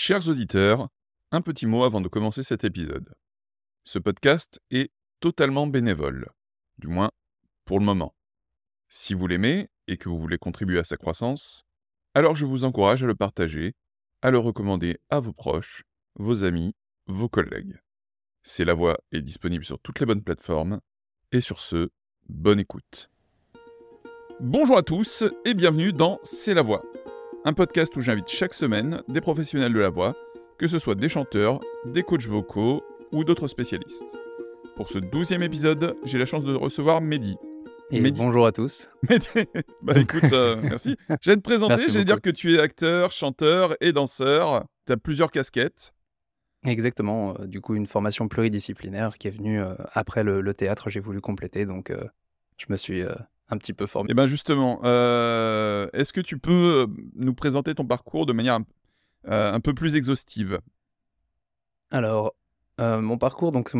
Chers auditeurs, un petit mot avant de commencer cet épisode. Ce podcast est totalement bénévole, du moins pour le moment. Si vous l'aimez et que vous voulez contribuer à sa croissance, alors je vous encourage à le partager, à le recommander à vos proches, vos amis, vos collègues. C'est la voix est disponible sur toutes les bonnes plateformes, et sur ce, bonne écoute. Bonjour à tous et bienvenue dans C'est la voix, un podcast où j'invite chaque semaine des professionnels de la voix, que ce soit des chanteurs, des coachs vocaux ou d'autres spécialistes. Pour ce douzième épisode, j'ai la chance de recevoir Mehdi. Et Mehdi. bonjour à tous. Mehdi, bah écoute, euh, merci. Je vais te présenter, je vais dire que tu es acteur, chanteur et danseur. Tu as plusieurs casquettes. Exactement. euh, du coup, une formation pluridisciplinaire qui est venue euh, après le, le théâtre. J'ai voulu compléter, donc je me suis un petit peu formé. Et bien justement, euh, est-ce que tu peux euh, nous présenter ton parcours de manière un, euh, un peu plus exhaustive? Alors, euh, mon parcours, donc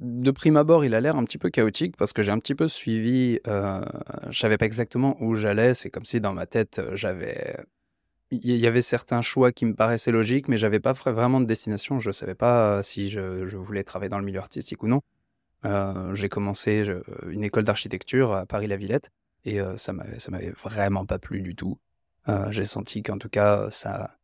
de prime abord, il a l'air un petit peu chaotique parce que j'ai un petit peu suivi. Je savais pas exactement où j'allais. C'est comme si dans ma tête, j'avais. Il y avait certains choix qui me paraissaient logiques, mais j'avais pas vra- vraiment de destination. Je savais pas si je, je voulais travailler dans le milieu artistique ou non. Euh, j'ai commencé une école d'architecture à Paris-la-Villette et euh, ça m'avait vraiment pas plu du tout. Euh, j'ai senti qu'en tout cas, ça,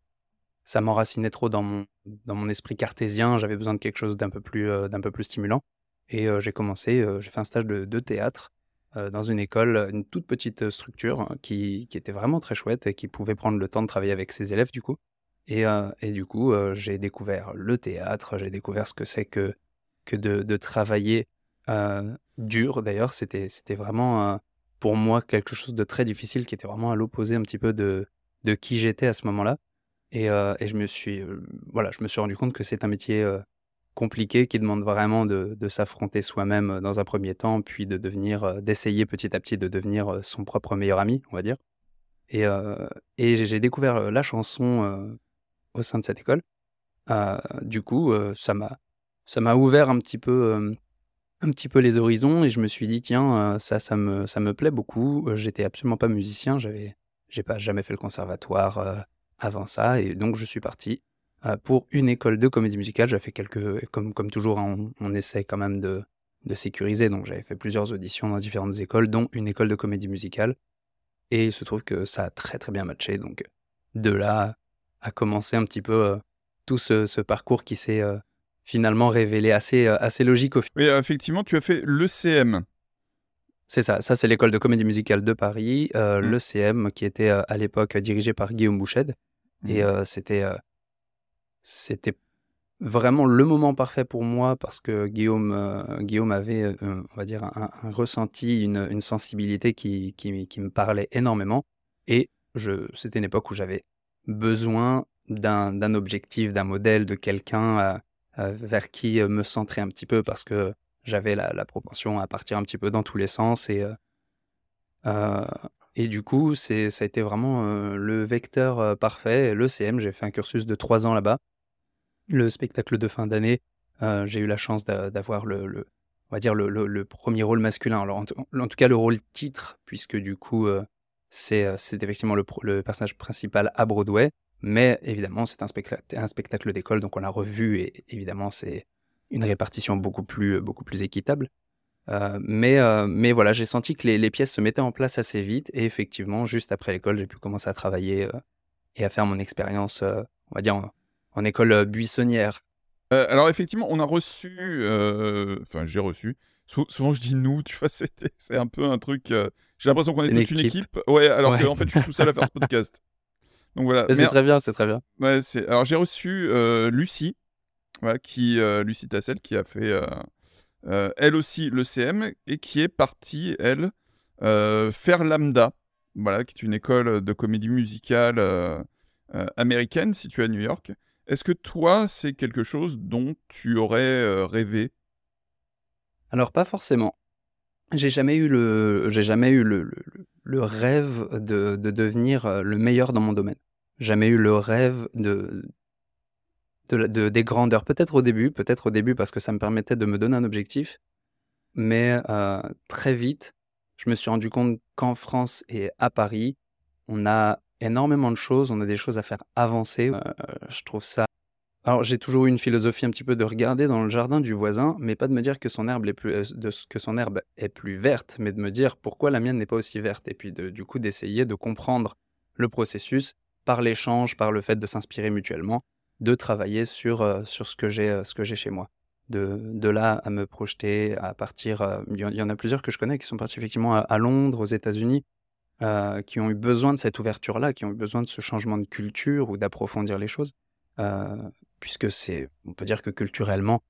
ça m'enracinait trop dans mon, dans mon esprit cartésien. J'avais besoin de quelque chose d'un peu plus, euh, peu plus stimulant. Et j'ai commencé, j'ai fait un stage de, théâtre dans une école, une toute petite structure hein, qui, qui était vraiment très chouette et qui pouvait prendre le temps de travailler avec ses élèves du coup. Et, et du coup, j'ai découvert le théâtre, j'ai découvert ce que c'est que, de, travailler euh, dur. D'ailleurs, c'était, c'était vraiment euh, pour moi quelque chose de très difficile qui était vraiment à l'opposé un petit peu de, de qui j'étais à ce moment-là. Et, euh, et je me suis, voilà, je me suis rendu compte que c'est un métier compliqué qui demande vraiment de, de s'affronter soi-même dans un premier temps, puis de devenir, d'essayer petit à petit de devenir son propre meilleur ami, on va dire. Et, et j'ai découvert la chanson au sein de cette école. Du coup, ça m'a, ça m'a ouvert un petit peu, euh, un petit peu les horizons, et je me suis dit tiens, euh, ça, ça me, ça me plaît beaucoup. Euh, J'étais absolument pas musicien, j'avais, j'ai pas jamais fait le conservatoire. avant ça. Et donc, je suis parti pour une école de comédie musicale. J'ai fait quelques. Comme, comme toujours, hein, on, essaie quand même de, de sécuriser. Donc, j'avais fait plusieurs auditions dans différentes écoles, dont une école de comédie musicale. Et il se trouve que ça a très, très bien matché. Donc, de là a commencé un petit peu tout ce, parcours qui s'est finalement révélé assez, euh, assez logique au Oui, euh, effectivement, tu as fait l'ECM. C'est ça, ça c'est l'école de comédie musicale de Paris, euh, Mm. l'ECM, qui était euh, à l'époque dirigée par Guillaume Bouched. Et euh, c'était euh, c'était vraiment le moment parfait pour moi parce que Guillaume, Guillaume avait, on va dire, un, un ressenti, une, une sensibilité qui, qui, qui me parlait énormément. Et je, c'était une époque où j'avais besoin d'un d'un objectif, d'un modèle, de quelqu'un vers qui euh, me centrer un petit peu parce que j'avais la, la propension à partir un petit peu dans tous les sens. Et, euh, euh, et du coup, ça a été vraiment euh, le vecteur euh, parfait. L'ECM, j'ai fait un cursus de trois ans là-bas. Le spectacle de fin d'année, euh, j'ai eu la chance d'a- d'avoir le, on va dire le, premier rôle masculin. Alors, en, tout- en tout cas, le rôle titre, puisque du coup, euh, c'est, euh, effectivement le personnage principal à Broadway. Mais évidemment, c'est un, spectacle- un spectacle d'école, donc on l'a revu et évidemment, c'est une répartition beaucoup plus, beaucoup plus équitable. Euh, mais, euh, mais voilà, j'ai senti que les, les pièces se mettaient en place assez vite et effectivement, juste après l'école, j'ai pu commencer à travailler euh, et à faire mon expérience, on va dire, en, en école buissonnière. Alors effectivement, on a reçu, enfin j'ai reçu. Sou- souvent je dis nous, tu vois, c'est un peu un truc. J'ai l'impression qu'on est, toute une équipe. équipe. Ouais, alors Ouais. qu'en fait je suis tout seul à faire ce podcast. Donc voilà. C'est très bien, c'est très bien. ouais, alors j'ai reçu euh, Lucie, voilà, qui euh, Lucie Tassel, qui a fait euh, euh, elle aussi le CM et qui est partie elle euh, faire Lambda, voilà, qui est une école de comédie musicale euh, euh, américaine située à New York. Est-ce que toi, c'est quelque chose dont tu aurais euh, rêvé? Alors, pas forcément. J'ai jamais eu le, j'ai jamais eu le, le, le rêve de, de devenir le meilleur dans mon domaine. Jamais eu le rêve de, des grandeurs. Peut-être au début, peut-être au début parce que ça me permettait de me donner un objectif. Mais euh, très vite, je me suis rendu compte qu'en France et à Paris, on a énormément de choses, on a des choses à faire avancer. Euh, je trouve ça alors j'ai toujours eu une philosophie un petit peu de regarder dans le jardin du voisin, mais pas de me dire que son herbe est plus, euh, que son herbe est plus verte, mais de me dire pourquoi la mienne n'est pas aussi verte, et puis du coup d'essayer de comprendre le processus par l'échange, par le fait de s'inspirer mutuellement, de travailler sur, euh, sur ce que j'ai euh, ce que j'ai chez moi. De, de là à me projeter, à partir. Il y, en a plusieurs que je connais qui sont partis effectivement à, Londres, aux États-Unis, qui ont eu besoin de cette ouverture-là, qui ont eu besoin de ce changement de culture ou d'approfondir les choses puisque c'est, on peut dire que culturellement,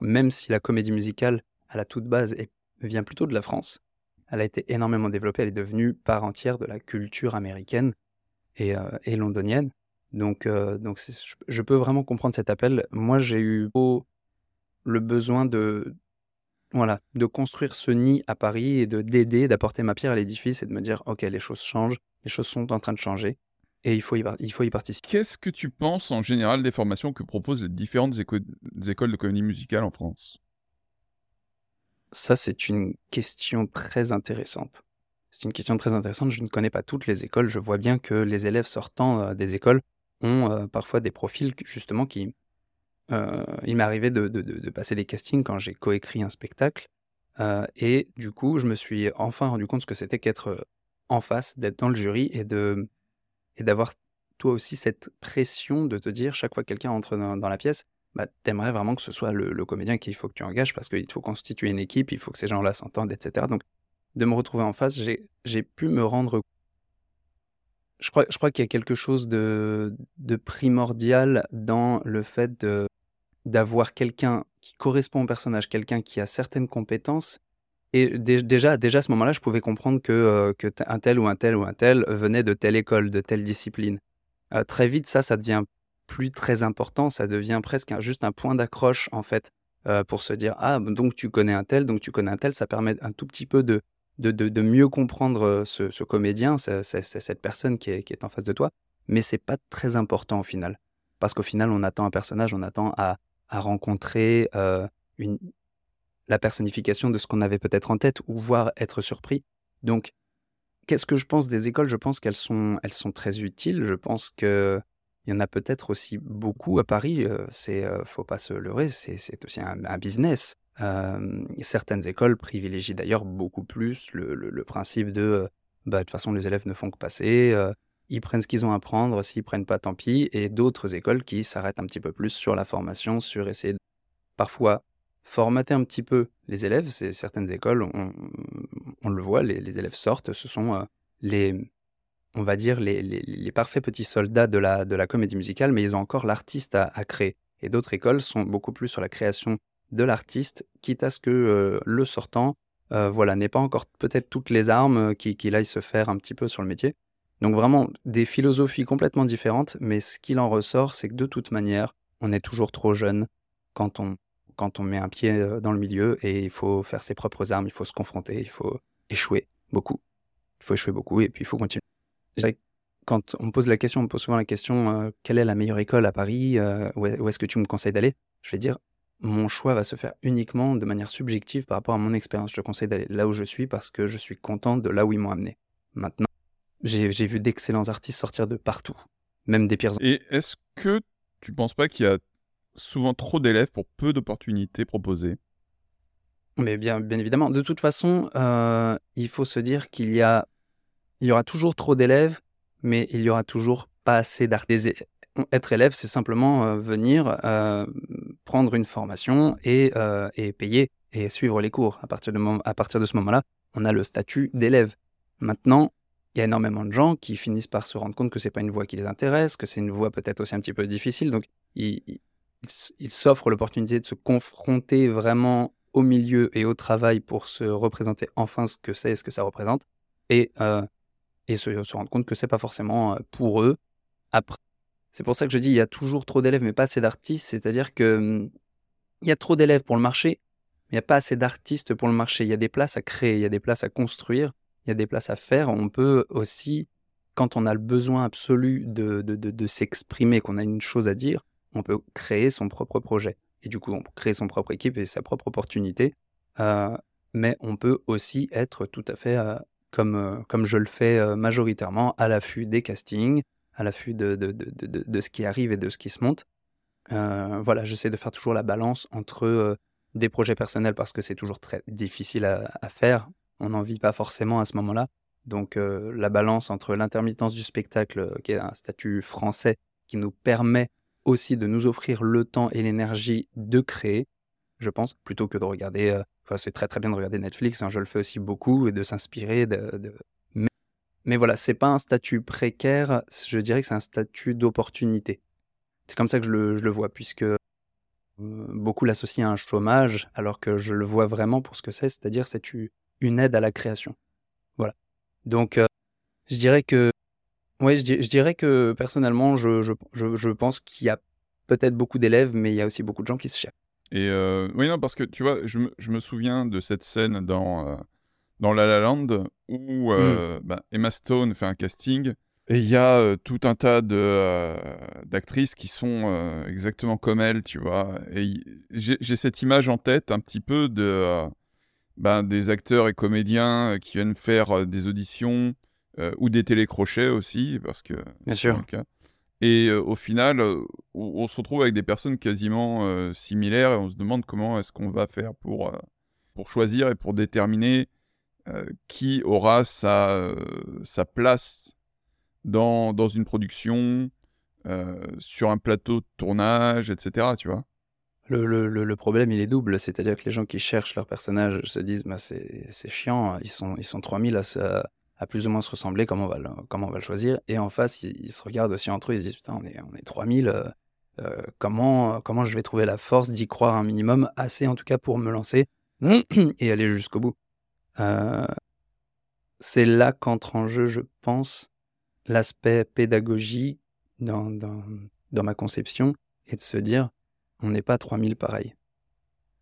même si la comédie musicale, à la toute base, vient plutôt de la France, elle a été énormément développée, elle est devenue part entière de la culture américaine et, euh, londonienne. Donc, euh, donc je peux vraiment comprendre cet appel. Moi, j'ai eu le besoin de, voilà, de construire ce nid à Paris et de d'aider, d'apporter ma pierre à l'édifice et de me dire, ok, les choses changent, les choses sont en train de changer et il faut y, il faut y participer. Qu'est-ce que tu penses en général des formations que proposent les différentes écoles de comédie musicale en France? Ça, c'est une question très intéressante. C'est une question très intéressante. Je ne connais pas toutes les écoles. Je vois bien que les élèves sortant euh, des écoles ont euh, parfois des profils justement qui... Euh, il m'est arrivé de, passer des castings quand j'ai coécrit un spectacle. et du coup, je me suis enfin rendu compte ce que c'était qu'être en face, d'être dans le jury et de et d'avoir toi aussi cette pression de te dire chaque fois que quelqu'un entre dans, la pièce, bah, t'aimerais vraiment que ce soit le, comédien qu'il faut que tu engages parce qu'il faut constituer une équipe, il faut que ces gens-là s'entendent, etc. Donc, de me retrouver en face, j'ai pu me rendre. Je crois, je crois qu'il y a quelque chose de, de primordial dans le fait d'avoir quelqu'un qui correspond au personnage, quelqu'un qui a certaines compétences et déjà, déjà à ce moment-là, je pouvais comprendre que, euh, que un tel ou un tel ou un tel venait de telle école, de telle discipline. Euh, très vite, ça, ça devient plus très important, ça devient presque juste un point d'accroche, en fait, euh, pour se dire Ah, donc tu connais un tel, donc tu connais un tel, ça permet un tout petit peu de, de, mieux comprendre ce, comédien, cette personne qui est, en face de toi, mais c'est pas très important au final. Parce qu'au final, on attend un personnage, on attend à, rencontrer une, la personnification de ce qu'on avait peut-être en tête ou voir être surpris. Donc, qu'est-ce que je pense des écoles? Je pense qu'elles sont, elles sont très utiles. Je pense que il y en a peut-être aussi beaucoup à Paris. Euh, c'est, euh, faut pas se leurrer, c'est, aussi un, business. Euh, certaines écoles privilégient d'ailleurs beaucoup plus le, principe de, bah, de toute façon, les élèves ne font que passer. ils prennent ce qu'ils ont à prendre. S'ils prennent pas, tant pis. Et d'autres écoles qui s'arrêtent un petit peu plus sur la formation, sur essayer de, parfois formater un petit peu les élèves. C'est certaines écoles, on, le voit, les, élèves sortent, ce sont euh, les, on va dire, les, les, parfaits petits soldats de la, de la comédie musicale, mais ils ont encore l'artiste à, créer. Et d'autres écoles sont beaucoup plus sur la création de l'artiste, quitte à ce que euh, le sortant, euh, voilà, n'ait pas encore peut-être toutes les armes qu'il aille se faire un petit peu sur le métier. Donc vraiment des philosophies complètement différentes, mais ce qu'il en ressort, c'est que de toute manière, on est toujours trop jeune quand on quand on met un pied dans le milieu et il faut faire ses propres armes, il faut se confronter, il faut échouer beaucoup. Il faut échouer beaucoup et puis il faut continuer. Quand on me pose la question, on me pose souvent la question quelle est la meilleure école à Paris Où est-ce que tu me conseilles d'aller? Je vais dire mon choix va se faire uniquement de manière subjective par rapport à mon expérience. Je conseille d'aller là où je suis parce que je suis content de là où ils m'ont amené. Maintenant, j'ai vu d'excellents artistes sortir de partout, même des pires. Et est-ce que tu penses pas qu'il y a souvent trop d'élèves pour peu d'opportunités proposées? Mais bien, bien évidemment. De toute façon, euh, il faut se dire qu'il y a, il y aura toujours trop d'élèves, mais il y aura toujours pas assez d'artistes. Être élève, c'est simplement euh, venir euh, prendre une formation et, et, payer et suivre les cours. À partir de, à partir de ce moment-là, on a le statut d'élève. Maintenant, il y a énormément de gens qui finissent par se rendre compte que c'est pas une voie qui les intéresse, que c'est une voie peut-être aussi un petit peu difficile. Donc, ils, il s'offre l'opportunité de se confronter vraiment au milieu et au travail pour se représenter enfin ce que c'est et ce que ça représente, et, euh, et se, se, rendre compte que c'est pas forcément euh, pour eux. Après, c'est pour ça que je dis il y a toujours trop d'élèves, mais pas assez d'artistes. C'est-à-dire que hum, il y a trop d'élèves pour le marché, mais il n'y a pas assez d'artistes pour le marché. Il y a des places à créer, il y a des places à construire, il y a des places à faire. On peut aussi, quand on a le besoin absolu de, de, s'exprimer, qu'on a une chose à dire, on peut créer son propre projet. Et du coup, on peut créer son propre équipe et sa propre opportunité. Euh, mais on peut aussi être tout à fait euh, comme, comme je le fais majoritairement, à l'affût des castings, à l'affût de, de, de, de, ce qui arrive et de ce qui se monte. voilà, j'essaie de faire toujours la balance entre des projets personnels parce que c'est toujours très difficile à, faire. On n'en vit pas forcément à ce moment-là. Donc la balance entre l'intermittence du spectacle, qui est un statut français qui nous permet aussi de nous offrir le temps et l'énergie de créer, je pense, plutôt que de regarder. Enfin, c'est très très bien de regarder Netflix. Hein, je le fais aussi beaucoup et de s'inspirer. Mais, mais, voilà, c'est pas un statut précaire. Je dirais que c'est un statut d'opportunité. C'est comme ça que je le, vois, puisque beaucoup l'associent à un chômage, alors que je le vois vraiment pour ce que c'est, c'est-à-dire c'est une aide à la création. Voilà. Donc, je dirais que, ouais, je, dirais que personnellement, je, pense qu'il y a peut-être beaucoup d'élèves, mais il y a aussi beaucoup de gens qui se cherchent. Et oui, non, parce que tu vois, je me, je me souviens de cette scène dans, dans La La Land où mmh. bah, Emma Stone fait un casting et il y a tout un tas de, d'actrices qui sont exactement comme elle, tu vois. Et j'ai cette image en tête un petit peu de, ben, des acteurs et comédiens qui viennent faire des auditions ou des télécrochets aussi, parce que... Bien sûr. Et au final, on, se retrouve avec des personnes quasiment similaires et on se demande comment est-ce qu'on va faire pour, pour choisir et pour déterminer qui aura sa, sa place dans, dans une production, euh, sur un plateau de tournage, etc. Tu vois le, le, problème, il est double. C'est-à-dire que les gens qui cherchent leur personnage se disent bah, c'est chiant, ils sont, ils sont 3000 à, à plus ou moins se ressembler, comment on va le, comment on va le choisir Et en face, ils, se regardent aussi entre eux, ils se disent putain, on est, on est 3000, euh, euh, comment, comment je vais trouver la force d'y croire un minimum, assez en tout cas pour me lancer et aller jusqu'au bout C'est là qu'entre en jeu, je pense, l'aspect pédagogique dans, dans, dans, ma conception est de se dire on n'est pas 3000 pareils.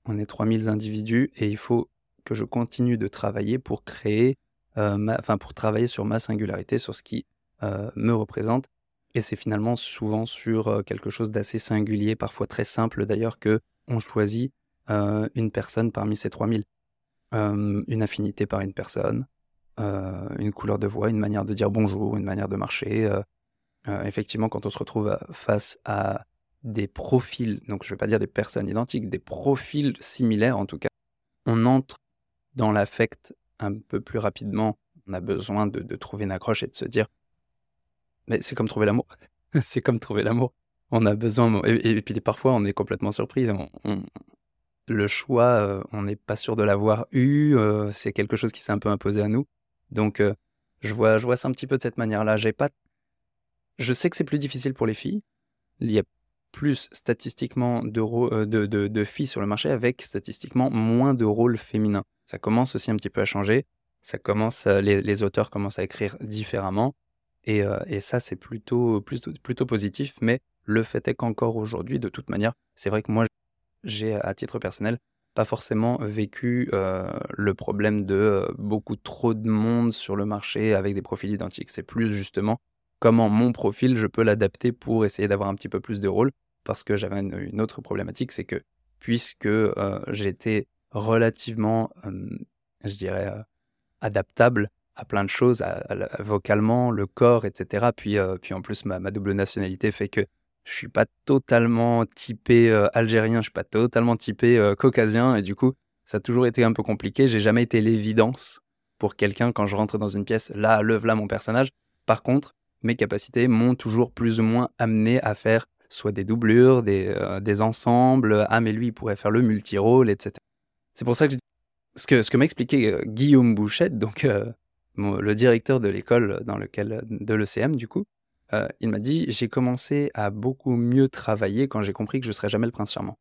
On est 3000 individus et il faut que je continue de travailler pour créer, euh, enfin pour travailler sur ma singularité, sur ce qui euh, me représente. Et c'est finalement souvent sur euh, quelque chose d'assez singulier, parfois très simple d'ailleurs, que on choisit une personne parmi ces 3000. une affinité par une personne, une couleur de voix, une manière de dire bonjour, une manière de marcher. Effectivement, quand on se retrouve face à des profils, donc je ne vais pas dire des personnes identiques, des profils similaires en tout cas, on entre dans l'affect un peu plus rapidement. On a besoin de, trouver une accroche et de se dire, mais c'est comme trouver l'amour. c'est comme trouver l'amour. On a besoin, et, puis parfois on est complètement surpris. le choix, on n'est pas sûr de l'avoir eu. c'est quelque chose qui s'est un peu imposé à nous. Donc, je, vois, je vois ça un petit peu de cette manière-là. J'ai pas... Je sais que c'est plus difficile pour les filles. Il y a plus statistiquement de, filles sur le marché avec statistiquement moins de rôles féminins. Ça commence aussi un petit peu à changer. Ça commence, les, les auteurs commencent à écrire différemment. Et, et ça, c'est plutôt, plutôt, plutôt positif. Mais le fait est qu'encore aujourd'hui, de toute manière, c'est vrai que moi, j'ai, à titre personnel, pas forcément vécu le problème de beaucoup trop de monde sur le marché avec des profils identiques. C'est plus justement comment mon profil, je peux l'adapter pour essayer d'avoir un petit peu plus de rôle. Parce que j'avais une, autre problématique, c'est que puisque j'étais relativement, je dirais, adaptable à plein de choses, vocalement, le corps, etc. Puis, puis en plus, ma, double nationalité fait que je suis pas totalement typé euh, algérien, je suis pas totalement typé euh, caucasien et du coup, ça a toujours été un peu compliqué. J'ai jamais été l'évidence pour quelqu'un quand je rentre dans une pièce. Là, lève là mon personnage. Par contre, mes capacités m'ont toujours plus ou moins amené à faire soit des doublures, des, euh, des ensembles. Ah, mais lui, il pourrait faire le multi-rôle, etc. C'est pour ça que ce que, ce que m'a expliqué Guillaume Bouchette, donc le directeur de l'école dans lequel de l'ECM du coup, euh, il m'a dit j'ai commencé à beaucoup mieux travailler quand j'ai compris que je serais jamais le prince charmant.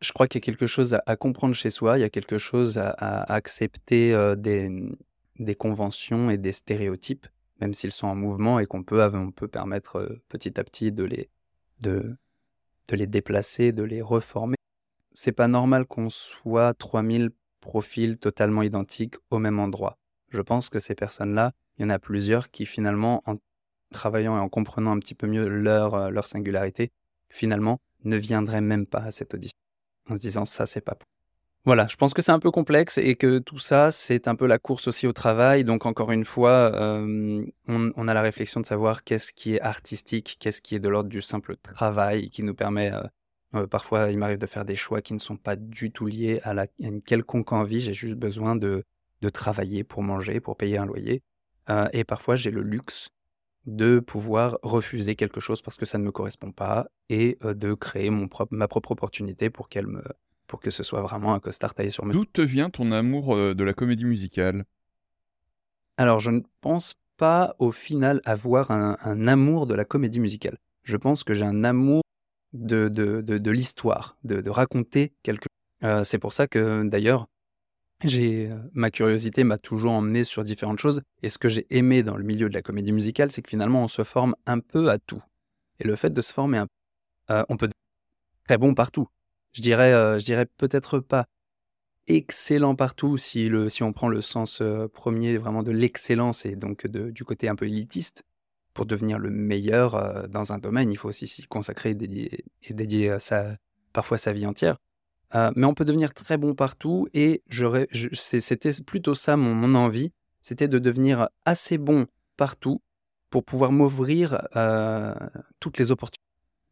Je crois qu'il y a quelque chose à, comprendre chez soi, il y a quelque chose à, accepter euh, des, conventions et des stéréotypes, même s'ils sont en mouvement et qu'on peut, on peut permettre euh, petit à petit de les, de, de les déplacer, de les reformer. C'est pas normal qu'on soit 3000 profils totalement identiques au même endroit. Je pense que ces personnes-là, il y en a plusieurs qui finalement, en travaillant et en comprenant un petit peu mieux leur, euh, leur singularité, finalement, ne viendraient même pas à cette audition en se disant ça, c'est pas Voilà, je pense que c'est un peu complexe et que tout ça, c'est un peu la course aussi au travail. Donc encore une fois, euh, on, on a la réflexion de savoir qu'est-ce qui est artistique, qu'est-ce qui est de l'ordre du simple travail, qui nous permet, euh, euh, parfois il m'arrive de faire des choix qui ne sont pas du tout liés à, la, à une quelconque envie, j'ai juste besoin de, de travailler pour manger, pour payer un loyer. Euh, et parfois j'ai le luxe de pouvoir refuser quelque chose parce que ça ne me correspond pas et euh, de créer mon propre, ma propre opportunité pour qu'elle me pour que ce soit vraiment un costard taillé sur mesure. D'où te vient ton amour de la comédie musicale? Alors, je ne pense pas au final avoir un, un amour de la comédie musicale. Je pense que j'ai un amour de, de, de, l'histoire, de, de raconter quelque chose. Euh, c'est pour ça que d'ailleurs, j'ai euh, ma curiosité m'a toujours emmené sur différentes choses. Et ce que j'ai aimé dans le milieu de la comédie musicale, c'est que finalement, on se forme un peu à tout. Et le fait de se former un euh, on peut être très bon partout. Je dirais, je dirais peut-être pas excellent partout si, le, si on prend le sens premier vraiment de l'excellence et donc de- du côté un peu élitiste. Pour devenir le meilleur euh, dans un domaine, il faut aussi s'y consacrer et dédier, et dédier euh, sa, parfois sa vie entière. Euh, mais on peut devenir très bon partout et je- c'était plutôt ça mon, mon envie, c'était de devenir assez bon partout pour pouvoir m'ouvrir euh, toutes les opportunités.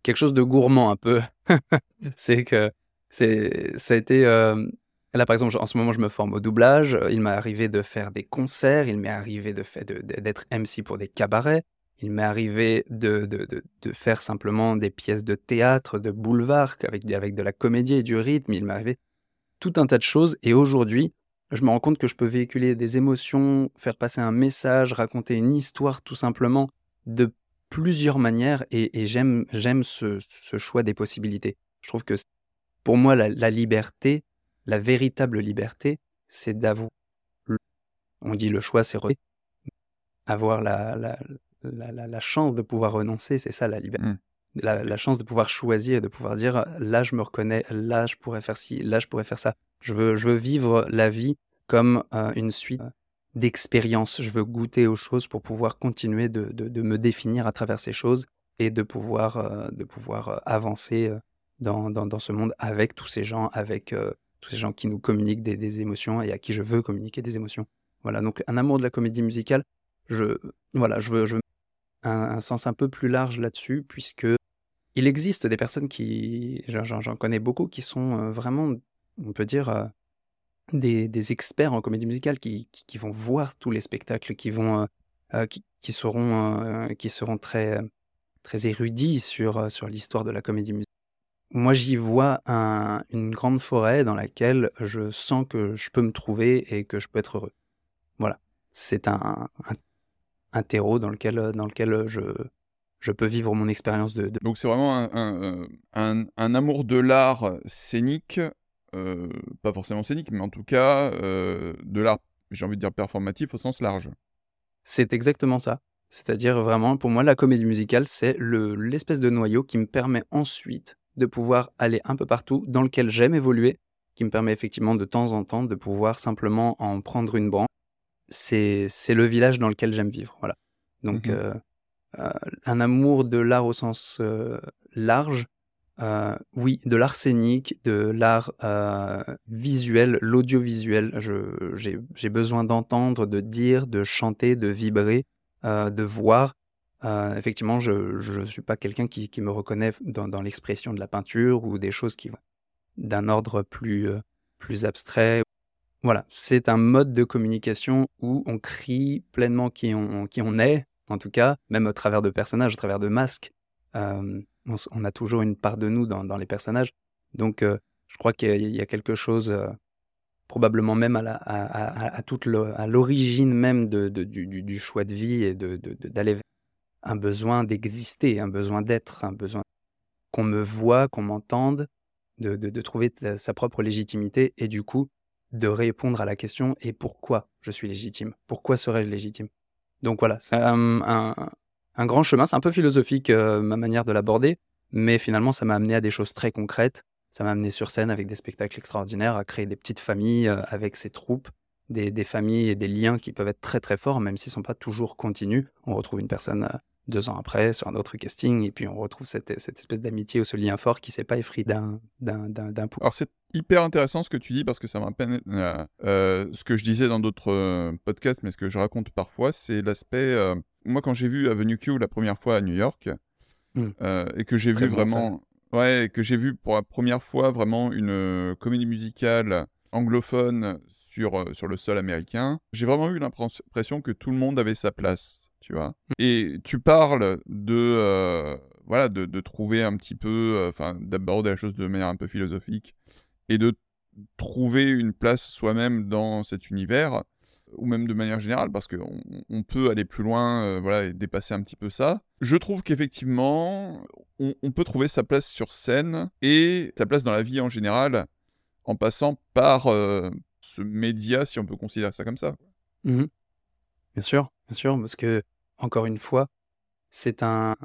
Quelque chose de gourmand un peu. c'est que c'est ça a été euh, là par exemple en ce moment je me forme au doublage il m'est arrivé de faire des concerts il m'est arrivé de faire de- de- d'être MC pour des cabarets il m'est arrivé de, de, de, faire simplement des pièces de théâtre de boulevard avec avec de la comédie et du rythme. Il m'est arrivé tout un tas de choses et aujourd'hui je me rends compte que je peux véhiculer des émotions faire passer un message raconter une histoire tout simplement de plusieurs manières et, j'aime ce, choix des possibilités. Je trouve que pour moi, la, liberté, la véritable liberté, c'est d'avoir, on dit le choix, c'est avoir la, la, la, la- la chance de pouvoir renoncer, c'est ça la liberté. Mm. La, la chance de pouvoir choisir et de pouvoir dire, là, je me reconnais, là, je pourrais faire ci, là, je pourrais faire ça. Je veux, je veux vivre la vie comme euh, une suite euh, d'expériences. Je veux goûter aux choses pour pouvoir continuer de, de, de me définir à travers ces choses et de pouvoir, euh, de pouvoir avancer dans, dans, dans ce monde avec tous ces gens, avec euh, tous ces gens qui nous communiquent des, des émotions et à qui je veux communiquer des émotions. Voilà, donc un amour de la comédie musicale, je, voilà, je veux, un, sens un peu plus large là-dessus, puisque il existe des personnes qui, j'en- connais beaucoup, qui sont euh, vraiment, on peut dire, euh, des, experts en comédie musicale qui, qui, vont voir tous les spectacles, qui vont, euh, qui, seront, qui seront très, très érudits sur, sur l'histoire de la comédie musicale. Moi, j'y vois un- une grande forêt dans laquelle je sens que je peux me trouver et que je peux être heureux. Voilà. C'est un, un terreau dans lequel, dans lequel je, je peux vivre mon expérience de, de- Donc c'est vraiment un, un, un- un amour de l'art scénique, euh, pas forcément scénique, mais en tout cas euh, de l'art, j'ai envie de dire performatif au sens large. C'est exactement ça. C'est-à-dire vraiment, pour moi, la comédie musicale, c'est le- l'espèce de noyau qui me permet ensuite de pouvoir aller un peu partout, dans lequel j'aime évoluer, qui me permet effectivement de temps en temps de pouvoir simplement en prendre une branche. C'est c'est le village dans lequel j'aime vivre. Voilà. Donc, Mhm. euh, euh, un amour de l'art au sens euh, large, euh, oui, de l'art scénique, de l'art euh, visuel, l'audiovisuel. Je- J'ai j'ai besoin d'entendre, de dire, de chanter, de vibrer, euh, de voir. Effectivement, je ne suis pas quelqu'un qui, qui me reconnaît dans, dans l'expression de la peinture ou des choses qui vont d'un ordre plus, plus abstrait. Voilà, c'est un mode de communication où on crie pleinement qui on, est, en tout cas, même au travers de personnages, au travers de masques. Euh, on, a toujours une part de nous dans, les personnages. Donc, euh, je crois qu'il y, a- quelque chose, euh, probablement même à la- à- à- l'origine même de, du, du- choix de vie et d'aller vers un besoin d'exister, un besoin d'être, un besoin qu'on me voit, qu'on m'entende, de, de- trouver sa propre légitimité et du coup de répondre à la question et pourquoi je suis légitime? Pourquoi serais-je légitime? Donc voilà, c'est un, grand chemin, c'est un peu philosophique euh, ma manière de l'aborder, mais finalement ça m'a amené à des choses très concrètes. Ça m'a amené sur scène avec des spectacles extraordinaires, à créer des petites familles euh, avec ces troupes, des, des familles et des liens qui peuvent être très très forts, même s'ils ne sont pas toujours continus. On retrouve une personne euh, deux ans après sur un autre casting, et puis on retrouve cette, cette espèce d'amitié ou ce lien fort qui s'est pas effrit d'un d'un Alors c'est hyper intéressant ce que tu dis parce que ça me rappelle euh, euh, ce que je disais dans d'autres euh, podcasts, mais ce que je raconte parfois, c'est l'aspect. moi, quand j'ai vu Avenue Q la première fois à New York, mmh. et que j'ai vu vraiment. Ouais, que j'ai vu pour la première fois vraiment une comédie musicale anglophone sur, sur le sol américain, j'ai vraiment eu l'impression que tout le monde avait sa place tu vois. Mmh. Et tu parles de, euh, voilà, de, de, trouver un petit peu, euh, enfin, d'aborder la chose de manière un peu philosophique et de trouver une place soi-même dans cet univers, ou même de manière générale, parce qu'on on peut aller plus loin, euh, voilà, et dépasser un petit peu ça. Je trouve qu'effectivement, on, on, peut trouver sa place sur scène et sa place dans la vie en général, en passant par ce média, si on peut considérer ça comme ça. Mmh bien sûr, bien sûr, parce que encore une fois, c'est un,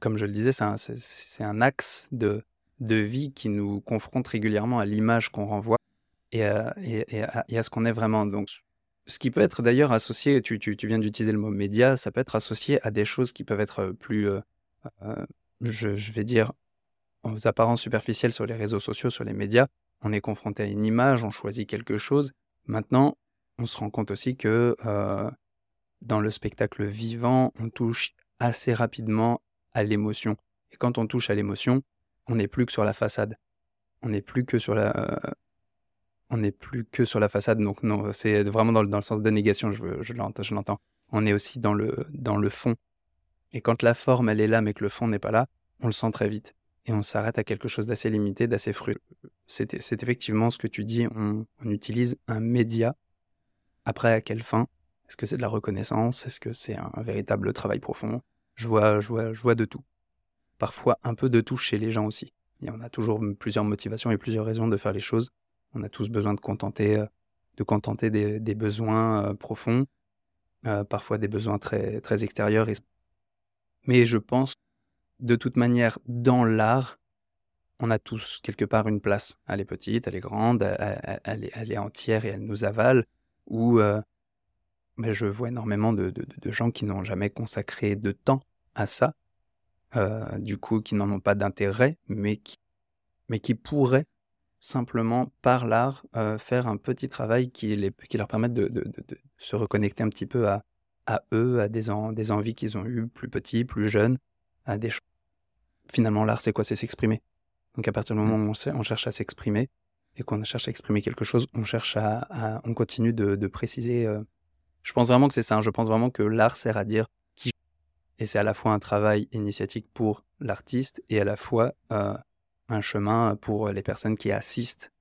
comme je le disais, c'est un, axe de, de vie qui nous confronte régulièrement à l'image qu'on renvoie et à, et, à, ce qu'on est vraiment. Donc, ce qui peut être d'ailleurs associé, tu, tu, viens d'utiliser le mot média, ça peut être associé à des choses qui peuvent être plus, euh, euh, je, je, vais dire, aux apparences superficielles sur les réseaux sociaux, sur les médias. On est confronté à une image, on choisit quelque chose. Maintenant, on se rend compte aussi que euh, dans le spectacle vivant, on touche assez rapidement à l'émotion. Et quand on touche à l'émotion, on n'est plus que sur la façade. On n'est plus que sur la, on n'est plus que sur la façade. Donc non, c'est vraiment dans le, dans le sens de négation, je, je l'entends. On est aussi dans le, dans le fond. Et quand la forme, elle est là, mais que le fond n'est pas là, on le sent très vite. Et on s'arrête à quelque chose d'assez limité, d'assez fru. C'est effectivement ce que tu dis, on utilise un média. Après, à quelle fin? Est-ce que c'est de la reconnaissance? Est-ce que c'est un, véritable travail profond? Je vois, je, vois, je vois de tout. Parfois un peu de tout chez les gens aussi. En a toujours plusieurs motivations et plusieurs raisons de faire les choses. On a tous besoin de contenter, euh, de contenter des, besoins euh, profonds, euh, parfois des besoins très, très extérieurs. Mais je pense, de toute manière, dans l'art, on a tous quelque part une place. Elle est petite, elle est grande, elle, est, elle est, entière et elle nous avale, ou mais je vois énormément de, de, gens qui n'ont jamais consacré de temps à ça, euh, du coup qui n'en ont pas d'intérêt, mais qui, mais qui pourraient simplement par l'art euh, faire un petit travail qui, les, qui leur permette de, de, se reconnecter un petit peu à, à eux, à des, en, des envies qu'ils ont eues plus petits, plus jeunes, à des choses. Finalement, l'art, c'est quoi? C'est s'exprimer. Donc à partir du moment où on, cherche à s'exprimer et qu'on cherche à exprimer quelque chose, on cherche à on continue de, de préciser euh, je pense vraiment que c'est ça. Je pense vraiment que l'art sert à dire qui et c'est à la fois un travail initiatique pour l'artiste et à la fois euh, un chemin pour les personnes qui assistent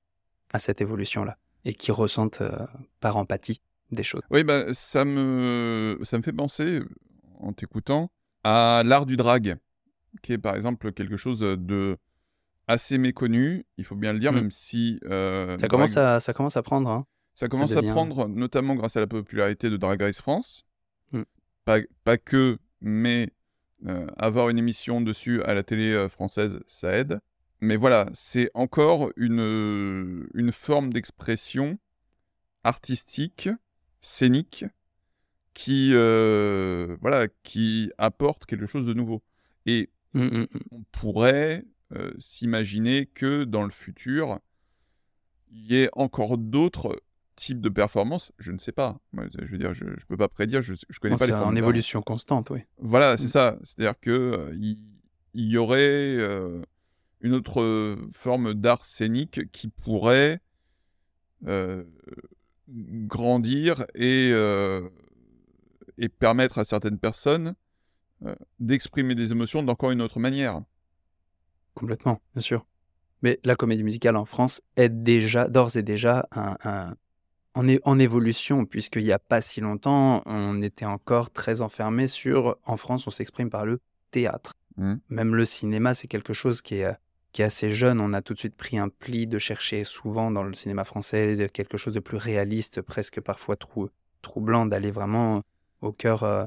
à cette évolution-là et qui ressentent euh, par empathie des choses. Oui, bah, ça, me, ça me fait penser, en t'écoutant, à l'art du drag, qui est par exemple quelque chose de assez méconnu, il faut bien le dire, mmh. même si... Euh, ça, commence à, ça commence à prendre. Hein. Ça commence à prendre, notamment grâce à la popularité de Drag Race France. Mm. Pas, pas, que, mais euh, avoir une émission dessus à la télé euh, française, ça aide. Mais voilà, c'est encore une, euh, une forme d'expression artistique, scénique, qui, voilà, qui apporte quelque chose de nouveau. Et mm, mm, on pourrait s'imaginer que dans le futur, il y ait encore d'autres type de performance, je ne sais pas. je veux dire, je ne peux pas prédire, je ne connais pas les formes. en évolution constante, oui. Voilà, c'est mm. ça. C'est-à-dire que euh, il, y aurait euh, une autre euh, forme d'art scénique qui pourrait grandir et, et permettre à certaines personnes d'exprimer des émotions d'encore une autre manière. Complètement, bien sûr. Mais la comédie musicale en France est déjà, d'ores et déjà, un, en, en évolution, puisqu'il n'y a pas si longtemps, on était encore très enfermé sur, en France, on s'exprime par le théâtre. Mmh. Même le cinéma, c'est quelque chose qui est, qui est assez jeune. On a tout de suite pris un pli de chercher souvent dans le cinéma français quelque chose de plus réaliste, presque parfois trou, troublant, d'aller vraiment au cœur, euh,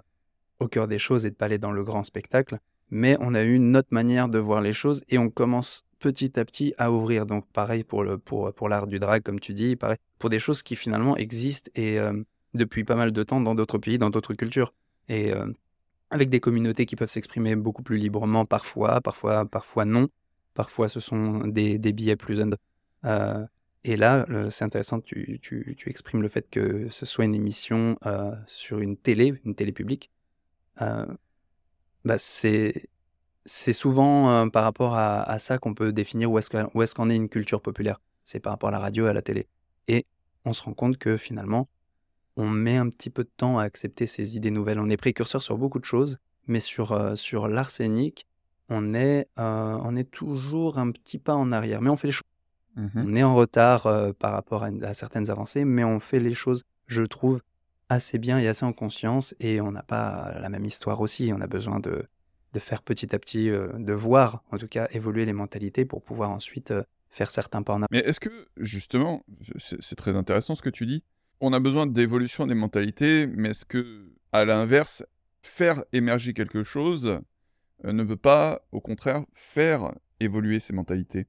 au cœur des choses et de pas aller dans le grand spectacle. Mais on a eu une autre manière de voir les choses et on commence petit à petit à ouvrir. Donc pareil pour le pour pour l'art du drag comme tu dis, pour des choses qui finalement existent et euh, depuis pas mal de temps dans d'autres pays, dans d'autres cultures. Et euh, avec des communautés qui peuvent s'exprimer beaucoup plus librement parfois, parfois, parfois non. Parfois, ce sont des, des billets plus. Euh, et là, c'est intéressant, tu, tu, tu, exprimes le fait que ce soit une émission euh, sur une télé, une télé publique. Euh, bah c'est c'est souvent par rapport à, à ça qu'on peut définir où est-ce qu'en est, qu est une culture populaire. C'est par rapport à la radio et à la télé. Et on se rend compte que finalement, on met un petit peu de temps à accepter ces idées nouvelles. On est précurseur sur beaucoup de choses, mais sur, euh, sur l'arsenic, on, est, euh, on est toujours un petit pas en arrière. Mais on fait les choses. Mmh on est en retard euh, par rapport à, certaines avancées, mais on fait les choses, je trouve, assez bien et assez en conscience. Et on n'a pas la même histoire aussi. On a besoin de, de faire petit à petit, de voir en tout cas évoluer les mentalités pour pouvoir ensuite faire certains pas en arrière. Mais est-ce que, justement, c'est très intéressant ce que tu dis, on a besoin d'évolution des mentalités, mais est-ce que, à l'inverse, faire émerger quelque chose euh, ne peut pas, au contraire, faire évoluer ces mentalités?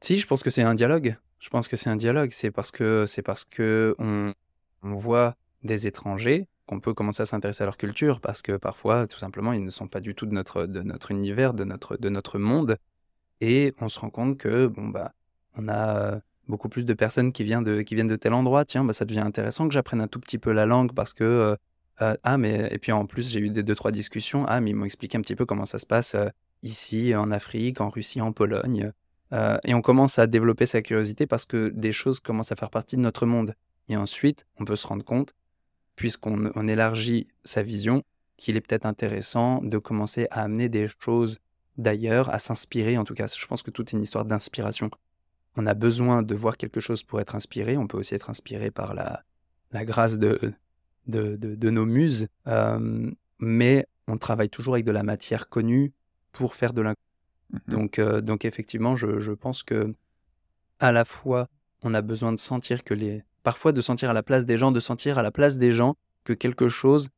Si, je pense que c'est un dialogue. Je pense que c'est un dialogue. C'est parce que c'est parce que on, voit des étrangers qu'on peut commencer à s'intéresser à leur culture, parce que parfois, tout simplement, ils ne sont pas du tout de notre de notre univers, de notre de notre monde, et on se rend compte que bon bah on a beaucoup plus de personnes qui viennent de, qui viennent de tel endroit. Tiens, bah, ça devient intéressant que j'apprenne un tout petit peu la langue parce que. Euh, euh, ah, mais. Et puis en plus, j'ai eu des deux, trois discussions. Ah, mais ils m'ont expliqué un petit peu comment ça se passe euh, ici, en Afrique, en Russie, en Pologne. et on commence à développer sa curiosité parce que des choses commencent à faire partie de notre monde. Et ensuite, on peut se rendre compte, puisqu'on on élargit sa vision, qu'il est peut-être intéressant de commencer à amener des choses d'ailleurs, à s'inspirer. En tout cas, je pense que tout est une histoire d'inspiration on a besoin de voir quelque chose pour être inspiré. On peut aussi être inspiré par la, la grâce de, de, de, nos muses. Euh, mais on travaille toujours avec de la matière connue pour faire de l'inconnu. Mmh donc, euh, donc effectivement, je, je, pense que à la fois, on a besoin de sentir que les... Parfois de sentir à la place des gens, de sentir à la place des gens que quelque chose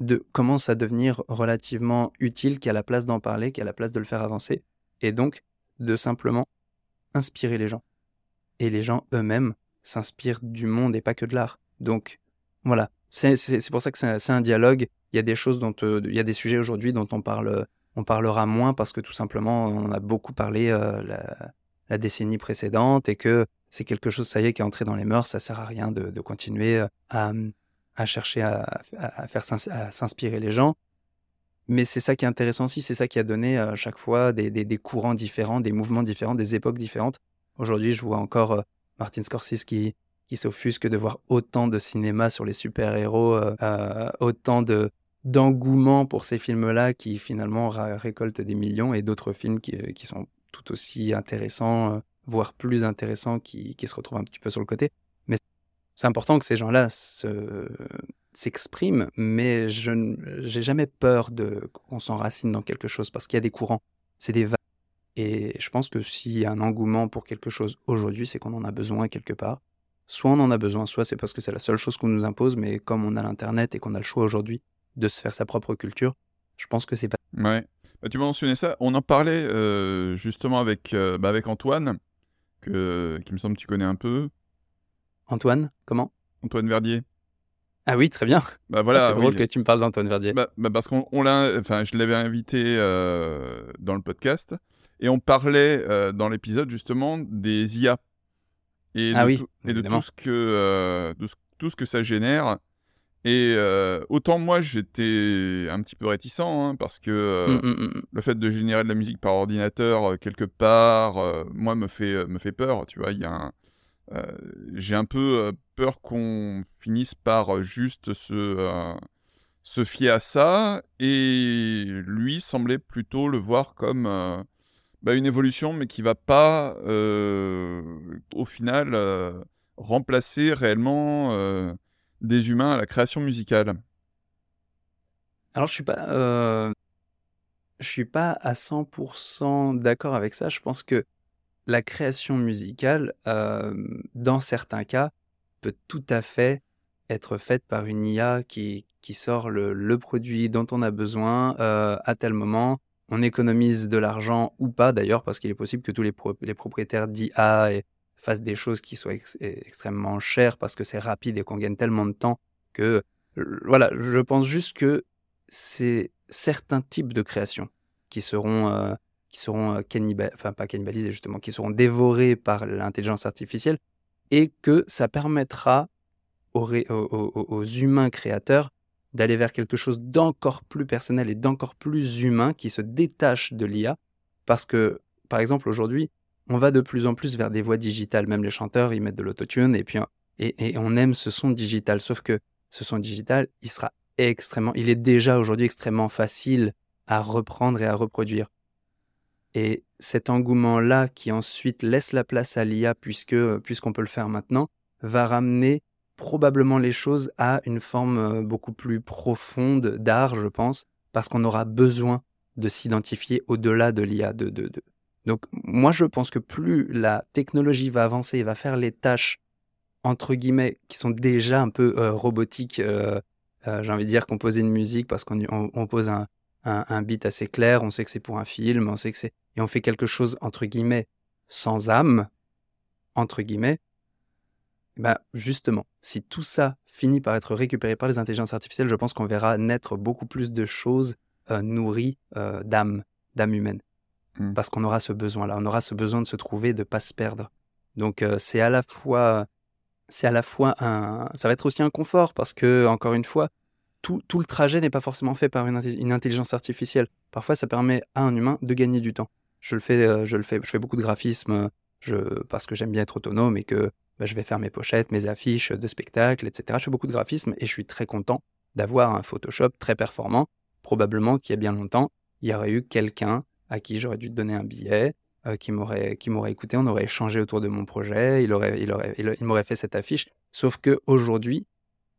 de, commence à devenir relativement utile, qui a la place d'en parler, qui a la place de le faire avancer. Et donc, de simplement inspirer les gens. Et les gens eux-mêmes s'inspirent du monde et pas que de l'art. Donc voilà, c'est pour ça que c'est un dialogue. Il y a des choses dont euh, il y a des sujets aujourd'hui dont on parle, on parlera moins parce que tout simplement on a beaucoup parlé euh, la, décennie précédente et que c'est quelque chose ça y est qui est entré dans les mœurs. Ça sert à rien de, continuer euh, à, à chercher à, faire s'inspirer les gens. Mais c'est ça qui est intéressant aussi, c'est ça qui a donné à chaque fois des, courants différents, des mouvements différents, des époques différentes. Aujourd'hui, je vois encore euh, Martin Scorsese qui, s'offusque de voir autant de cinéma sur les super-héros, euh, euh, autant de d'engouement pour ces films-là qui finalement récoltent des millions et d'autres films qui, sont tout aussi intéressants, voire plus intéressants, qui, qui se retrouvent un petit peu sur le côté. Mais c'est important que ces gens-là se, s'exprime, mais je n'ai jamais peur de qu'on s'enracine dans quelque chose parce qu'il y a des courants, c'est des vagues. Et je pense que s'il y a un engouement pour quelque chose aujourd'hui, c'est qu'on en a besoin quelque part. Soit on en a besoin, soit c'est parce que c'est la seule chose qu'on nous impose, mais comme on a l'Internet et qu'on a le choix aujourd'hui de se faire sa propre culture, je pense que c'est pas. Ouais. Bah, tu mentionnais ça. On en parlait euh, justement avec, euh, bah, avec Antoine, que, qui me semble que tu connais un peu. Antoine, comment? Antoine Verdier. Ah oui, très bien. Bah voilà, c'est drôle que tu me parles d'Antoine Verdier. Bah, bah parce qu'on l'a, enfin, je l'avais invité euh, dans le podcast et on parlait euh, dans l'épisode justement des IA et ah de, oui, tout, et de tout ce que euh, de tout ce que ça génère. Et autant moi j'étais un petit peu réticent hein, parce que mmh, mmh, mmh, le fait de générer de la musique par ordinateur quelque part, moi me fait me fait peur. Tu vois, euh, j'ai un peu euh, peur qu'on finisse par euh, juste se, se fier à ça, et lui semblait plutôt le voir comme bah, une évolution, mais qui va pas, au final, remplacer réellement des humains à la création musicale. Alors je suis pas, je suis pas à 100% d'accord avec ça. Je pense que la création musicale, dans certains cas, peut tout à fait être faite par une IA qui, qui sort le, produit dont on a besoin à tel moment. On économise de l'argent ou pas d'ailleurs, parce qu'il est possible que tous les, les propriétaires d'IA fassent des choses qui soient extrêmement chères parce que c'est rapide et qu'on gagne tellement de temps que... Voilà, je pense juste que c'est certains types de créations qui seront, euh, qui seront euh, cannibal- enfin pas cannibalisés justement, qui seront dévorés par l'intelligence artificielle et que ça permettra aux- aux humains créateurs d'aller vers quelque chose d'encore plus personnel et d'encore plus humain qui se détache de l'IA parce que par exemple aujourd'hui on va de plus en plus vers des voix digitales même les chanteurs ils mettent de l'autotune et puis et, et on aime ce son digital sauf que ce son digital il sera extrêmement il est déjà aujourd'hui extrêmement facile à reprendre et à reproduire et cet engouement là qui ensuite laisse la place à l'IA puisque puisqu'on peut le faire maintenant va ramener probablement les choses à une forme euh, beaucoup plus profonde d'art, je pense, parce qu'on aura besoin de s'identifier au-delà de l'IA. De, de. Donc moi, je pense que plus la technologie va avancer et va faire les tâches, entre guillemets, qui sont déjà un peu euh, robotiques, euh, euh, j'ai envie de dire composer une musique parce qu'on on, on pose un, beat assez clair, on sait que c'est pour un film, on sait que c'est... Et on fait quelque chose, entre guillemets, sans âme, entre guillemets, bah, justement, si tout ça finit par être récupéré par les intelligences artificielles, je pense qu'on verra naître beaucoup plus de choses nourries d'âme, d'âme humaine. Mm. Parce qu'on aura ce besoin-là, on aura ce besoin de se trouver, de pas se perdre. Donc euh, c'est à la fois, c'est à la fois un, ça va être aussi un confort parce que encore une fois, tout, le trajet n'est pas forcément fait par une, intelligence artificielle. Parfois, ça permet à un humain de gagner du temps. Je le fais, euh, je le fais, je fais beaucoup de graphisme, parce que j'aime bien être autonome et que bah, je vais faire mes pochettes, mes affiches de spectacles, etc. Je fais beaucoup de graphisme et je suis très content d'avoir un Photoshop très performant. Probablement qu'il y a bien longtemps, il y aurait eu quelqu'un à qui j'aurais dû donner un billet, euh, qui m'aurait qui m'aurait écouté, on aurait échangé autour de mon projet, il aurait il aurait il, m'aurait fait cette affiche. Sauf que aujourd'hui,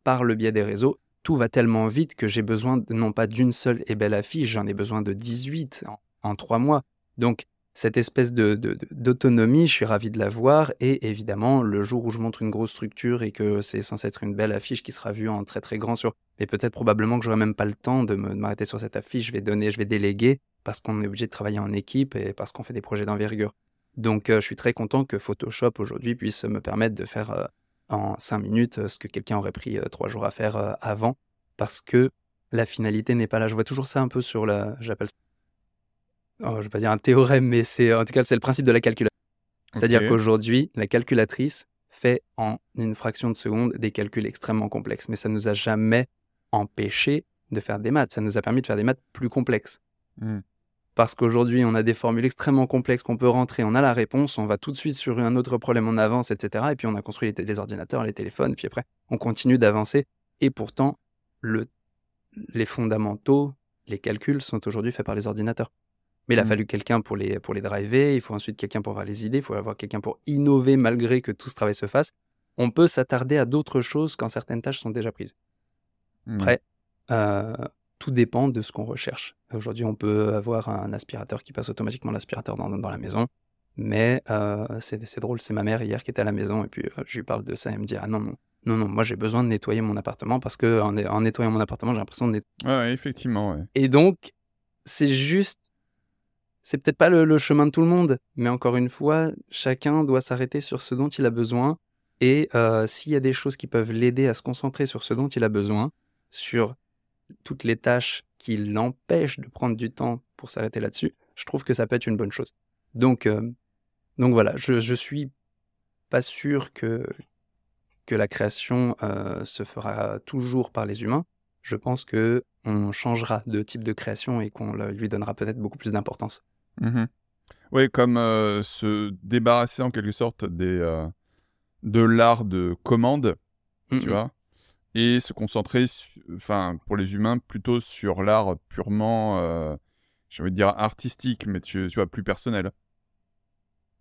par le biais des réseaux, tout va tellement vite que j'ai besoin de, non pas d'une seule et belle affiche, j'en ai besoin de 18 en, en 3 mois. Donc cette espèce de, de, d'autonomie, je suis ravi de la voir. Et évidemment, le jour où je montre une grosse structure et que c'est censé être une belle affiche qui sera vue en très très grand sur, et peut-être probablement que j'aurai même pas le temps de, de m'arrêter sur cette affiche, je vais donner, je vais déléguer parce qu'on est obligé de travailler en équipe et parce qu'on fait des projets d'envergure. Donc, euh, je suis très content que Photoshop aujourd'hui puisse me permettre de faire euh, en 5 minutes ce que quelqu'un aurait pris 3 jours à faire euh, avant parce que la finalité n'est pas là. Je vois toujours ça un peu sur la, j'appelle oh, je vais pas dire un théorème, mais c'est en tout cas c'est le principe de la calculatrice. C'est-à-dire qu'aujourd'hui, la calculatrice fait en une fraction de seconde des calculs extrêmement complexes, mais ça nous a jamais empêché de faire des maths. Ça nous a permis de faire des maths plus complexes. Mm. Parce qu'aujourd'hui, on a des formules extrêmement complexes qu'on peut rentrer, on a la réponse, on va tout de suite sur un autre problème, on avance, etc. Et puis on a construit les, les ordinateurs, les téléphones, puis après, on continue d'avancer. Et pourtant, le, les fondamentaux, les calculs sont aujourd'hui faits par les ordinateurs. Mais il a Mm. fallu quelqu'un pour les, pour les driver, il faut ensuite quelqu'un pour avoir les idées, il faut avoir quelqu'un pour innover malgré que tout ce travail se fasse. On peut s'attarder à d'autres choses quand certaines tâches sont déjà prises. Mm. Après, euh, tout dépend de ce qu'on recherche. Aujourd'hui, on peut avoir un aspirateur qui passe automatiquement l'aspirateur dans, dans la maison, mais euh, c'est drôle, c'est ma mère hier qui était à la maison, et puis euh, je lui parle de ça, et elle me dit, ah non, non, non, non, moi j'ai besoin de nettoyer mon appartement, parce que en, en nettoyant mon appartement, j'ai l'impression de nettoyer. Ouais, ouais, effectivement, ouais. Et donc, c'est juste c'est peut-être pas le, le chemin de tout le monde, mais encore une fois, chacun doit s'arrêter sur ce dont il a besoin. Et euh, s'il y a des choses qui peuvent l'aider à se concentrer sur ce dont il a besoin, sur toutes les tâches qui l'empêchent de prendre du temps pour s'arrêter là-dessus, je trouve que ça peut être une bonne chose. Donc, euh, donc voilà, je, je suis pas sûr que, que la création euh, se fera toujours par les humains. Je pense que on changera de type de création et qu'on lui donnera peut-être beaucoup plus d'importance. Mhm. Ouais, comme euh, se débarrasser en quelque sorte des, de l'art de commande, tu Mm, mm. vois, et se concentrer, enfin, pour les humains, plutôt sur l'art purement, euh, envie de dire artistique, mais tu, tu vois, plus personnel.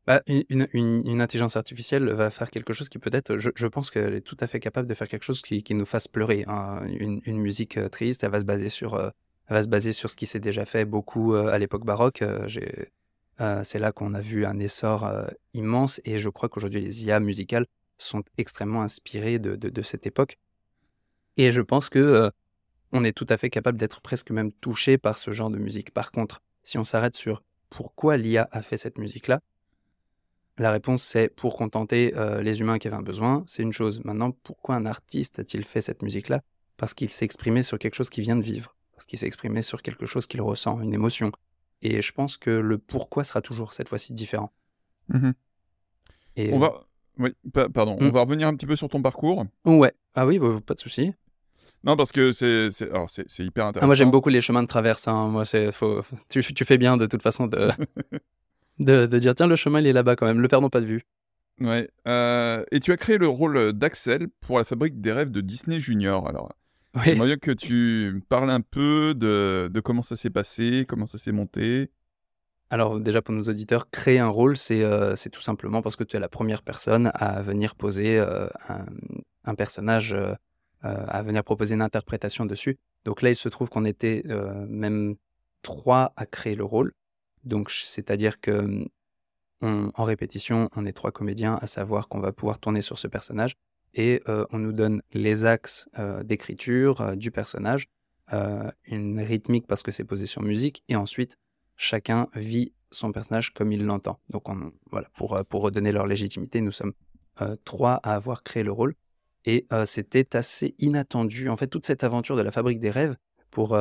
Bah, une, intelligence artificielle va faire quelque chose qui peut-être, je, je pense qu'elle est tout à fait capable de faire quelque chose qui, nous fasse pleurer. hein. Une, musique euh, triste, elle va se baser sur, euh, va se baser sur ce qui s'est déjà fait beaucoup euh, à l'époque baroque. C'est là qu'on a vu un essor immense et je crois qu'aujourd'hui les IA musicales sont extrêmement inspirées de cette époque. Et je pense que euh, on est tout à fait capable d'être presque même touché par ce genre de musique. Par contre, si on s'arrête sur pourquoi l'IA a fait cette musique-là, la réponse, c'est pour contenter euh, les humains qui avaient un besoin, c'est une chose. Maintenant, pourquoi un artiste a-t-il fait cette musique-là? Parce qu'il s'est exprimé sur quelque chose qui vient de vivre. parce qu'il s'est exprimé sur quelque chose qu'il ressent, une émotion. Et je pense que le pourquoi sera toujours cette fois-ci différent. Mmh Et, On va... Oui, pa- pardon. On va revenir un petit peu sur ton parcours. Ouais. Ah oui, bah, pas de souci. Non, parce que c'est hyper intéressant. Ah, moi, j'aime beaucoup les chemins de traverse. hein. Moi, faut, tu, tu fais bien de toute façon de, de, de dire tiens, le chemin, il est là-bas quand même. Le perdons pas de vue. Ouais. euh, et tu as créé le rôle d'Axel pour la fabrique des rêves de Disney Junior. Alors, Oui. j'aimerais bien que tu parles un peu de, de comment ça s'est passé, comment ça s'est monté. Alors déjà pour nos auditeurs, créer un rôle, c'est euh, tout simplement parce que tu es la première personne à venir poser euh, un, un personnage, euh, à venir proposer une interprétation dessus. Donc là, il se trouve qu'on était euh, même trois à créer le rôle. Donc c'est-à-dire que on- en répétition, on est trois comédiens à savoir qu'on va pouvoir tourner sur ce personnage et euh, on nous donne les axes euh, d'écriture euh, du personnage, euh, une rythmique parce que c'est posé sur musique et ensuite chacun vit son personnage comme il l'entend. Donc on, voilà, pour, euh, redonner leur légitimité, nous sommes euh, trois à avoir créé le rôle. Et c'était assez inattendu. En fait, toute cette aventure de la fabrique des rêves, pour,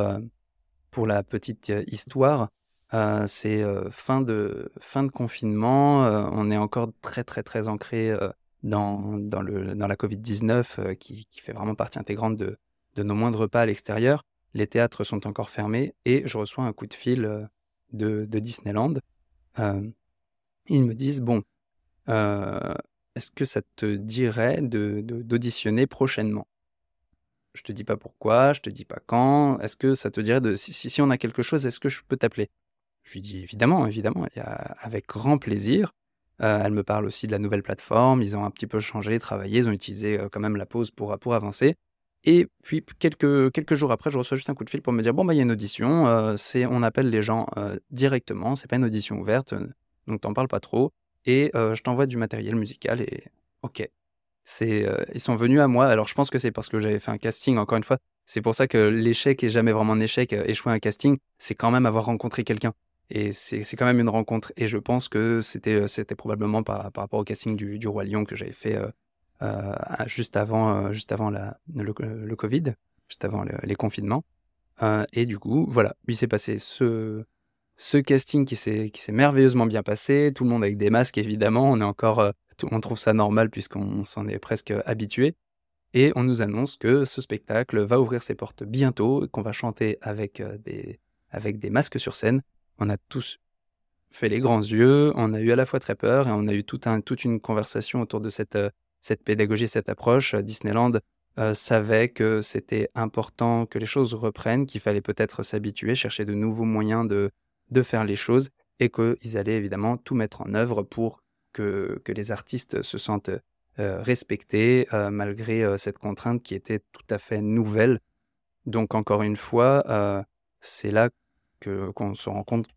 pour la petite histoire, c'est fin, de, fin de confinement. on est encore très, très, très ancré dans, dans, dans la Covid-19, euh, qui, qui fait vraiment partie intégrante de, de nos moindres repas à l'extérieur. Les théâtres sont encore fermés et je reçois un coup de fil de, Disneyland. Ils me disent Bon, est-ce que ça te dirait d'auditionner prochainement? Je te dis pas pourquoi, je te dis pas quand. Est-ce que ça te dirait de. Si, on a quelque chose, est-ce que je peux t'appeler? Je lui dis évidemment, évidemment, avec grand plaisir. Euh, elle me parle aussi de la nouvelle plateforme. Ils ont un petit peu changé, travaillé. Ils ont utilisé euh, quand même la pause pour, avancer. Et puis quelques, quelques jours après, je reçois juste un coup de fil pour me dire bon bah il y a une audition. euh, c'est on appelle les gens directement. C'est pas une audition ouverte, donc t'en parles pas trop. Et euh, je t'envoie du matériel musical et ok. C'est euh, ils sont venus à moi. Alors je pense que c'est parce que j'avais fait un casting. Encore une fois, c'est pour ça que l'échec est jamais vraiment un échec. Euh, Échouer un casting, c'est quand même avoir rencontré quelqu'un. Et c'est quand même une rencontre. Et je pense que c'était c'était probablement par, rapport au casting du, du Roi Lion que j'avais fait juste avant, juste avant le, le Covid, juste avant le- les confinements. Et du coup, voilà, il s'est passé ce, ce casting qui s'est merveilleusement bien passé. Tout le monde avec des masques, évidemment. On est encore, euh, on trouve ça normal puisqu'on s'en est presque habitué. Et on nous annonce que ce spectacle va ouvrir ses portes bientôt, qu'on va chanter avec euh, des avec des masques sur scène. On a tous fait les grands yeux, on a eu à la fois très peur et on a eu tout un, toute une conversation autour de cette, euh, cette pédagogie, cette approche. Disneyland savait que c'était important que les choses reprennent, qu'il fallait peut-être s'habituer, chercher de nouveaux moyens de, de faire les choses et qu'ils allaient évidemment tout mettre en œuvre pour que, que les artistes se sentent euh, respectés euh, malgré euh, cette contrainte qui était tout à fait nouvelle. Donc encore une fois, c'est là que qu'on se rend compte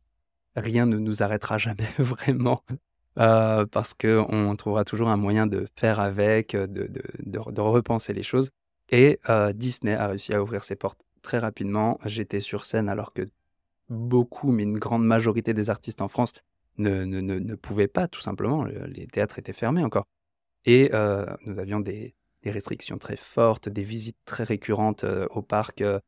rien ne nous arrêtera jamais vraiment parce que on trouvera toujours un moyen de faire avec, de, de, de- de repenser les choses. Et Disney a réussi à ouvrir ses portes très rapidement. J'étais sur scène alors que beaucoup, mais une grande majorité des artistes en France ne, ne, ne, ne pouvaient pas, tout simplement. Le- Les théâtres étaient fermés encore. Et euh, nous avions des, des restrictions très fortes, des visites très récurrentes euh, au parc euh,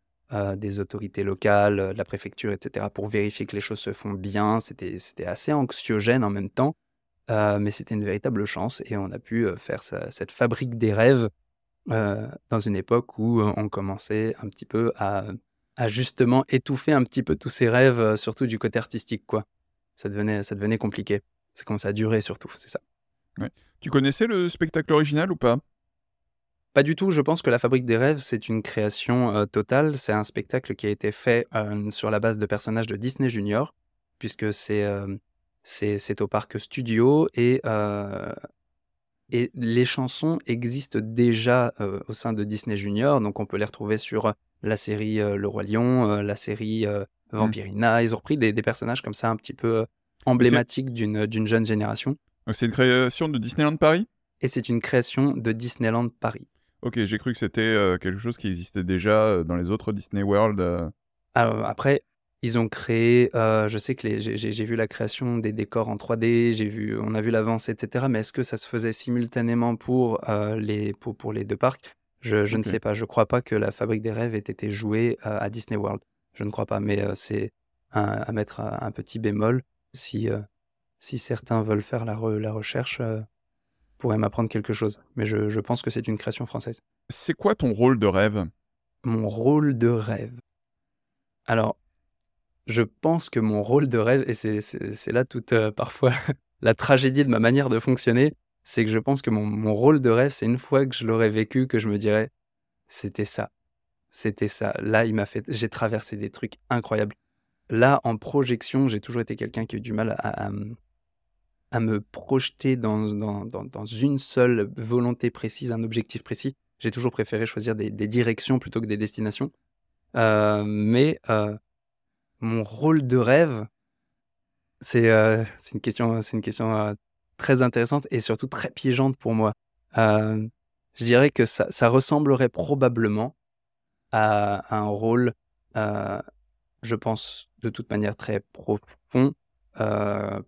des autorités locales, de la préfecture, etc., pour vérifier que les choses se font bien. C'était assez anxiogène en même temps, mais c'était une véritable chance et on a pu faire cette fabrique des rêves dans une époque où on commençait un petit peu à, à justement étouffer un petit peu tous ces rêves, euh, surtout du côté artistique, quoi. Ça devenait, ça devenait compliqué. Ça commençait à durer surtout, c'est ça. Tu connaissais le spectacle original ou pas? Pas du tout, je pense que La Fabrique des Rêves, c'est une création euh, totale. C'est un spectacle qui a été fait euh, sur la base de personnages de Disney Junior, puisque c'est euh, c'est c'est au parc studio et, et les chansons existent déjà euh, au sein de Disney Junior, donc on peut les retrouver sur la série euh, Le Roi Lion, euh, la série euh, Vampirina. Ils ont repris des, des personnages comme ça un petit peu euh, emblématiques d'une jeune génération. Donc, C'est une création de Disneyland Paris? Et c'est une création de Disneyland Paris. Ok, j'ai cru que c'était euh, quelque chose qui existait déjà euh, dans les autres Disney World. euh. Alors, après, ils ont créé, euh, je sais que les- j'ai- vu la création des décors en 3D, j'ai vu, on a vu l'avancée, etc. Mais est-ce que ça se faisait simultanément pour, euh, les, pour, pour les deux parcs? Je, ne sais pas. Je crois pas que la Fabrique des Rêves ait été jouée euh, à Disney World. je ne crois pas, mais c'est à, mettre un, petit bémol. Si, si certains veulent faire la, la recherche, pourraient m'apprendre quelque chose. Mais je, je pense que c'est une création française. C'est quoi ton rôle de rêve? Mon rôle de rêve? Alors, je pense que mon rôle de rêve, et c'est là toute parfois la tragédie de ma manière de fonctionner, c'est que je pense que mon, mon rôle de rêve, c'est une fois que je l'aurais vécu, que je me dirais, c'était ça. C'était ça. Là, il m'a fait, j'ai traversé des trucs incroyables. Là, en projection, j'ai toujours été quelqu'un qui a eu du mal à, à, me projeter dans, dans, dans, une seule volonté précise, un objectif précis. J'ai toujours préféré choisir des, directions plutôt que des destinations. Euh, mais euh, mon rôle de rêve, c'est euh, une question, une question très intéressante et surtout très piégeante pour moi. je dirais que ça, ressemblerait probablement à, un rôle, je pense, de toute manière très profond,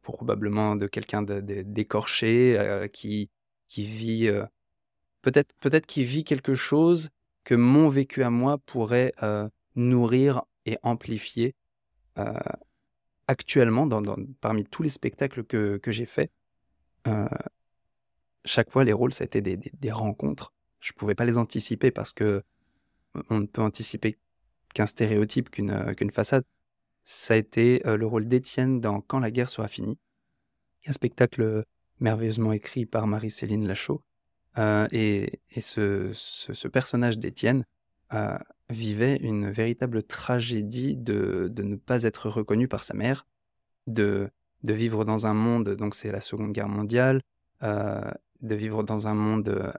probablement de quelqu'un d'écorché qui, qui vit, peut-être peut-être qui vit quelque chose que mon vécu à moi pourrait nourrir et amplifier actuellement, dans, parmi tous les spectacles que, que j'ai faits, euh, chaque fois, les rôles, ça a été des, rencontres. Je ne pouvais pas les anticiper parce que on ne peut anticiper qu'un stéréotype, qu'une euh, qu'une façade. Ça a été euh, le rôle d'Étienne dans Quand la guerre sera finie, un spectacle merveilleusement écrit par Marie-Céline Lachaud. et, et ce, ce, ce personnage d'Étienne vivait une véritable tragédie de, de, ne pas être reconnu par sa mère, de, de vivre dans un monde, donc c'est la Seconde Guerre mondiale, euh, de vivre dans un monde euh,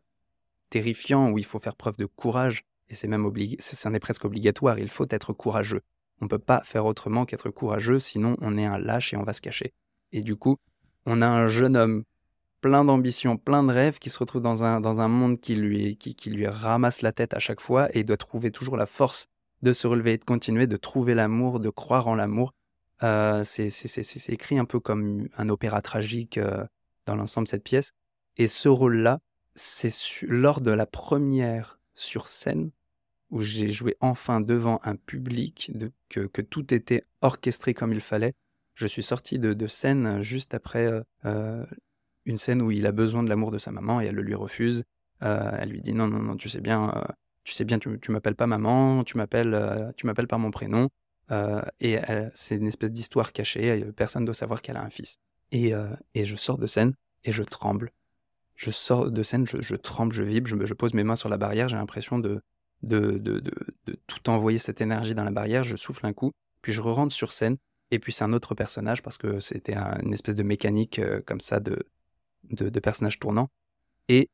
terrifiant où il faut faire preuve de courage, et c'est même obligé, ça est presque obligatoire, il faut être courageux. On ne peut pas faire autrement qu'être courageux, sinon on est un lâche et on va se cacher. Et du coup, on a un jeune homme plein d'ambition, plein de rêves, qui se retrouve dans un, dans un monde qui lui, qui, lui ramasse la tête à chaque fois et doit trouver toujours la force de se relever et de continuer, de trouver l'amour, de croire en l'amour. Euh, c'est écrit un peu comme un opéra tragique euh, dans l'ensemble de cette pièce. Et ce rôle-là, c'est lors de la première sur scène où j'ai joué enfin devant un public, que, que, tout était orchestré comme il fallait. Je suis sorti de, scène juste après euh, une scène où il a besoin de l'amour de sa maman et elle le lui refuse. Euh, elle lui dit non, non, non, tu sais bien, euh, tu sais bien, tu, tu m'appelles pas maman, tu m'appelles, euh, tu m'appelles par mon prénom. et c'est une espèce d'histoire cachée. Personne ne doit savoir qu'elle a un fils. Et, et je sors de scène et je tremble. Je sors de scène, je, tremble, je vibre, je, je, pose mes mains sur la barrière. J'ai l'impression de de, de, de, tout envoyer cette énergie dans la barrière. Je souffle un coup, puis je rentre sur scène. Et puis c'est un autre personnage parce que c'était une espèce de mécanique comme ça de, de, personnages tournants. Et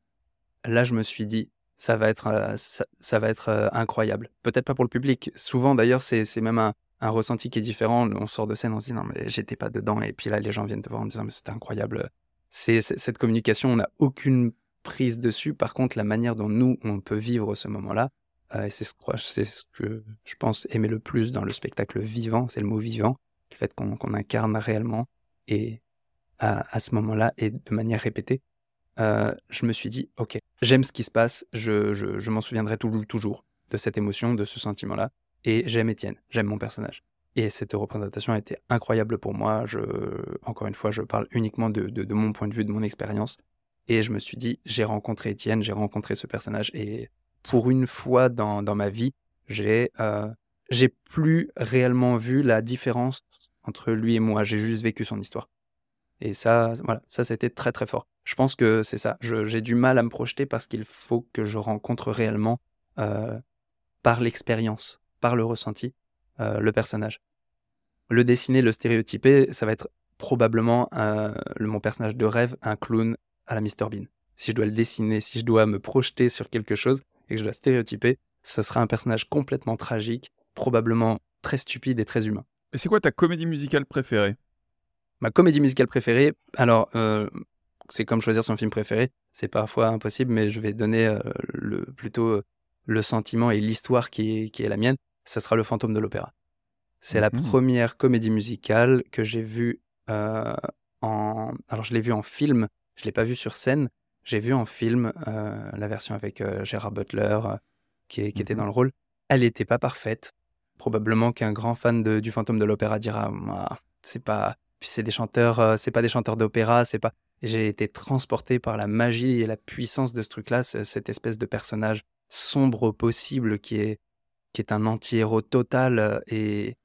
là, je me suis dit, ça va être, euh, ça, va être euh, incroyable. Peut-être pas pour le public. Souvent, d'ailleurs, c'est même un, ressenti qui est différent. On sort de scène, on se dit, non, mais j'étais pas dedans. Et puis là, les gens viennent te voir en disant, mais c'était incroyable. C'est cette communication, on n'a aucune prise dessus. Par contre, la manière dont nous, on peut vivre ce moment-là, euh, c'est ce, ce, que je pense aimer le plus dans le spectacle vivant, c'est le mot vivant, le fait qu'on incarne réellement. Et à, ce moment-là et de manière répétée, euh, je me suis dit, ok, j'aime ce qui se passe, je, m'en souviendrai toujours de cette émotion, de ce sentiment-là, et j'aime Étienne, j'aime mon personnage. Et cette représentation a été incroyable pour moi. Encore une fois, je parle uniquement de, mon point de vue, de mon expérience. Et je me suis dit, j'ai rencontré Étienne, j'ai rencontré ce personnage, et pour une fois dans, ma vie, euh, j'ai plus réellement vu la différence entre lui et moi. J'ai juste vécu son histoire. Et ça, voilà, ça, c'était très très fort. Je pense que c'est ça. J'ai du mal à me projeter parce qu'il faut que je rencontre réellement, euh, par l'expérience, par le ressenti, euh, le personnage. Le dessiner, le stéréotyper, ça va être probablement euh, mon personnage de rêve, un clown à la Mr Bean. Si je dois le dessiner, si je dois me projeter sur quelque chose et que je dois stéréotyper, ce sera un personnage complètement tragique, probablement très stupide et très humain. Et c'est quoi ta comédie musicale préférée? Ma comédie musicale préférée, alors euh, c'est comme choisir son film préféré, c'est parfois impossible, mais je vais donner euh, le, plutôt euh, le sentiment et l'histoire qui, qui, est la mienne. Ça sera Le Fantôme de l'Opéra. C'est la mmh. première comédie musicale que j'ai vue en. Alors je l'ai vue en film, je l'ai pas vue sur scène. J'ai vu en film la version avec Gérard Butler qui, qui était mmh dans le rôle. Elle n'était pas parfaite. probablement qu'un grand fan de, du fantôme de l'opéra dira c'est pas puis c'est des chanteurs euh, c'est pas des chanteurs d'opéra c'est pas j'ai été transporté par la magie et la puissance de ce truc là cette espèce de personnage sombre possible qui est qui est un anti-héros total euh, et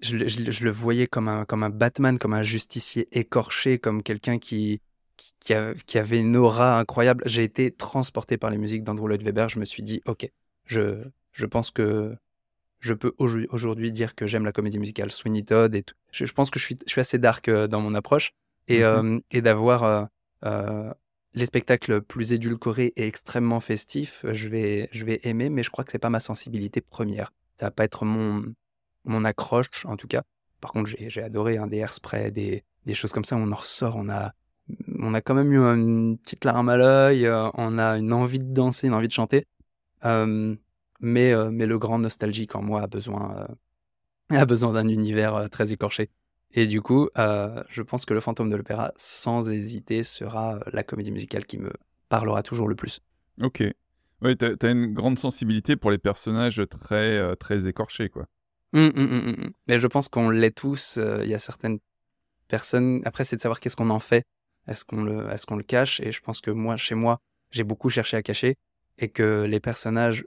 je, le voyais comme un, comme un Batman, comme un justicier écorché, comme quelqu'un qui, qui, qui, avait une aura incroyable. J'ai été transporté par les musiques d'Andrew Lloyd Webber. Je me suis dit, ok, je, je pense que je peux aujourd'hui dire que j'aime la comédie musicale Sweeney Todd et Je, pense que je suis, je suis assez dark euh, dans mon approche et, mm-hmm. euh, et d'avoir euh, les spectacles plus édulcorés et extrêmement festifs, je vais, je vais aimer, mais je crois que c'est pas ma sensibilité première. Ça va pas être mon, mon accroche en tout cas. Par contre, j'ai adoré hein, des airspray, des, des choses comme ça. On en ressort, on a, on a quand même eu une petite larme à l'œil, on a une envie de danser, une envie de chanter. Mais, mais le grand nostalgique en moi a besoin, a besoin d'un univers très écorché. Et du coup, je pense que le fantôme de l'opéra, sans hésiter, sera la comédie musicale qui me parlera toujours le plus. Ok. Oui, tu as, une grande sensibilité pour les personnages très, très écorchés, quoi. Mmh, mmh, mmh, mais je pense qu'on l'est tous. Il y a certaines personnes. Après, c'est de savoir qu'est-ce qu'on en fait. Est-ce qu'on le, est-ce qu'on le cache Et je pense que moi, chez moi, j'ai beaucoup cherché à cacher et que les personnages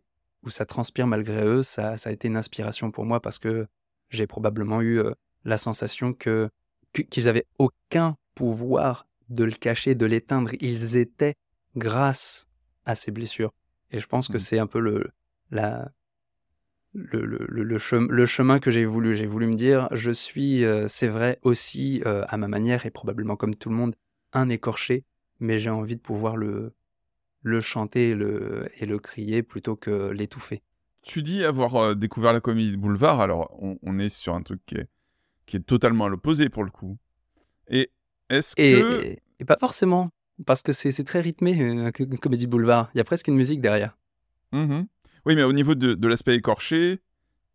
où ça transpire malgré eux, ça, ça a été une inspiration pour moi parce que j'ai probablement eu la sensation que qu'ils avaient aucun pouvoir de le cacher, de l'éteindre. Ils étaient grâce à ces blessures. Et je pense que c'est un peu le, la, le, le, le, chemin que j'ai voulu. J'ai voulu me dire, je suis, c'est vrai, aussi à ma manière et probablement comme tout le monde, un écorché, mais j'ai envie de pouvoir le, le chanter et le, et le crier plutôt que l'étouffer. Tu dis avoir euh, découvert la comédie de boulevard, alors on, est sur un truc qui est, qui est totalement à l'opposé pour le coup. Et est-ce que... Et, pas forcément, parce que c'est très rythmé, une, comédie de boulevard. Il y a presque une musique derrière. Mmh oui, mais au niveau de, de l'aspect écorché,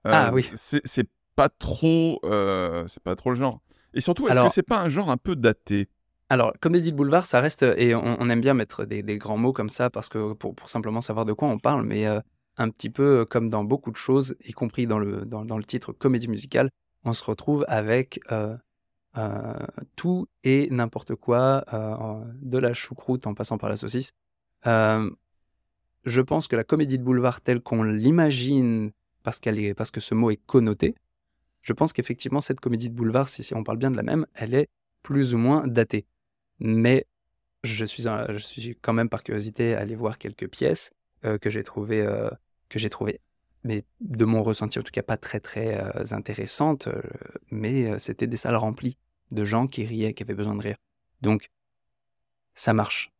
euh, ah, oui. c'est pas trop, euh, c'est pas trop le genre. Et surtout, est-ce que c'est pas un genre un peu daté? Alors, comédie de boulevard, ça reste, et on, aime bien mettre des, grands mots comme ça parce que pour, simplement savoir de quoi on parle, mais euh, un petit peu comme dans beaucoup de choses, y compris dans le, dans, le titre comédie musicale, on se retrouve avec euh, euh, tout et n'importe quoi, de la choucroute en passant par la saucisse. je pense que la comédie de boulevard telle qu'on l'imagine, parce, qu'elle parce que ce mot est connoté, je pense qu'effectivement, cette comédie de boulevard, si, si on parle bien de la même, elle est plus ou moins datée mais je suis, je suis quand même par curiosité allé voir quelques pièces euh, que j'ai trouvées, euh, que j'ai mais de mon ressenti en tout cas pas très très euh, intéressantes, mais c'était des salles remplies de gens qui riaient, qui avaient besoin de rire. Donc ça marche.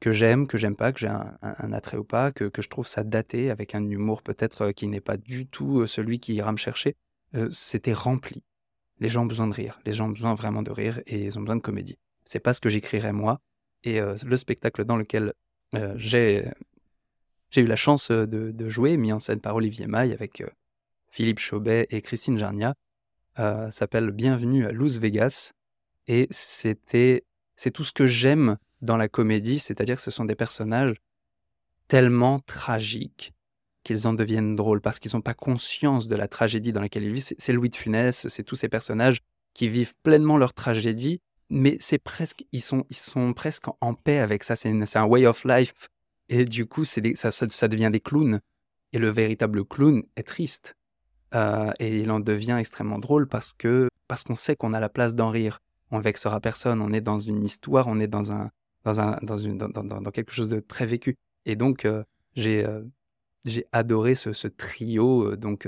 Que j'aime, que j'aime pas, que j'ai un, attrait ou pas, que, que, je trouve ça daté avec un humour peut-être qui n'est pas du tout celui qui ira me chercher, c'était rempli. Les gens ont besoin de rire, les gens ont besoin vraiment de rire et ils ont besoin de comédie c'est pas ce que j'écrirais moi. Et euh, le spectacle dans lequel euh, j'ai eu la chance euh, de, jouer, mis en scène par Olivier Maille avec Philippe Chaubet et Christine Jarnia, s'appelle Bienvenue à Las Vegas. Et c'était c'est tout ce que j'aime dans la comédie, c'est-à-dire que ce sont des personnages tellement tragiques qu'ils en deviennent drôles parce qu'ils n'ont pas conscience de la tragédie dans laquelle ils vivent. C'est Louis de Funès, c'est tous ces personnages qui vivent pleinement leur tragédie mais c'est presque, ils sont, ils sont presque en paix avec ça. C'est un way of life. Et du coup, c'est ça, ça, devient des clowns. Et le véritable clown est triste. Euh, et il en devient extrêmement drôle parce que parce qu'on sait qu'on a la place d'en rire. On vexera personne. On est dans une histoire. On est dans un dans un dans une dans, dans, quelque chose de très vécu. Et donc euh, j'ai euh, j'ai adoré ce, ce trio donc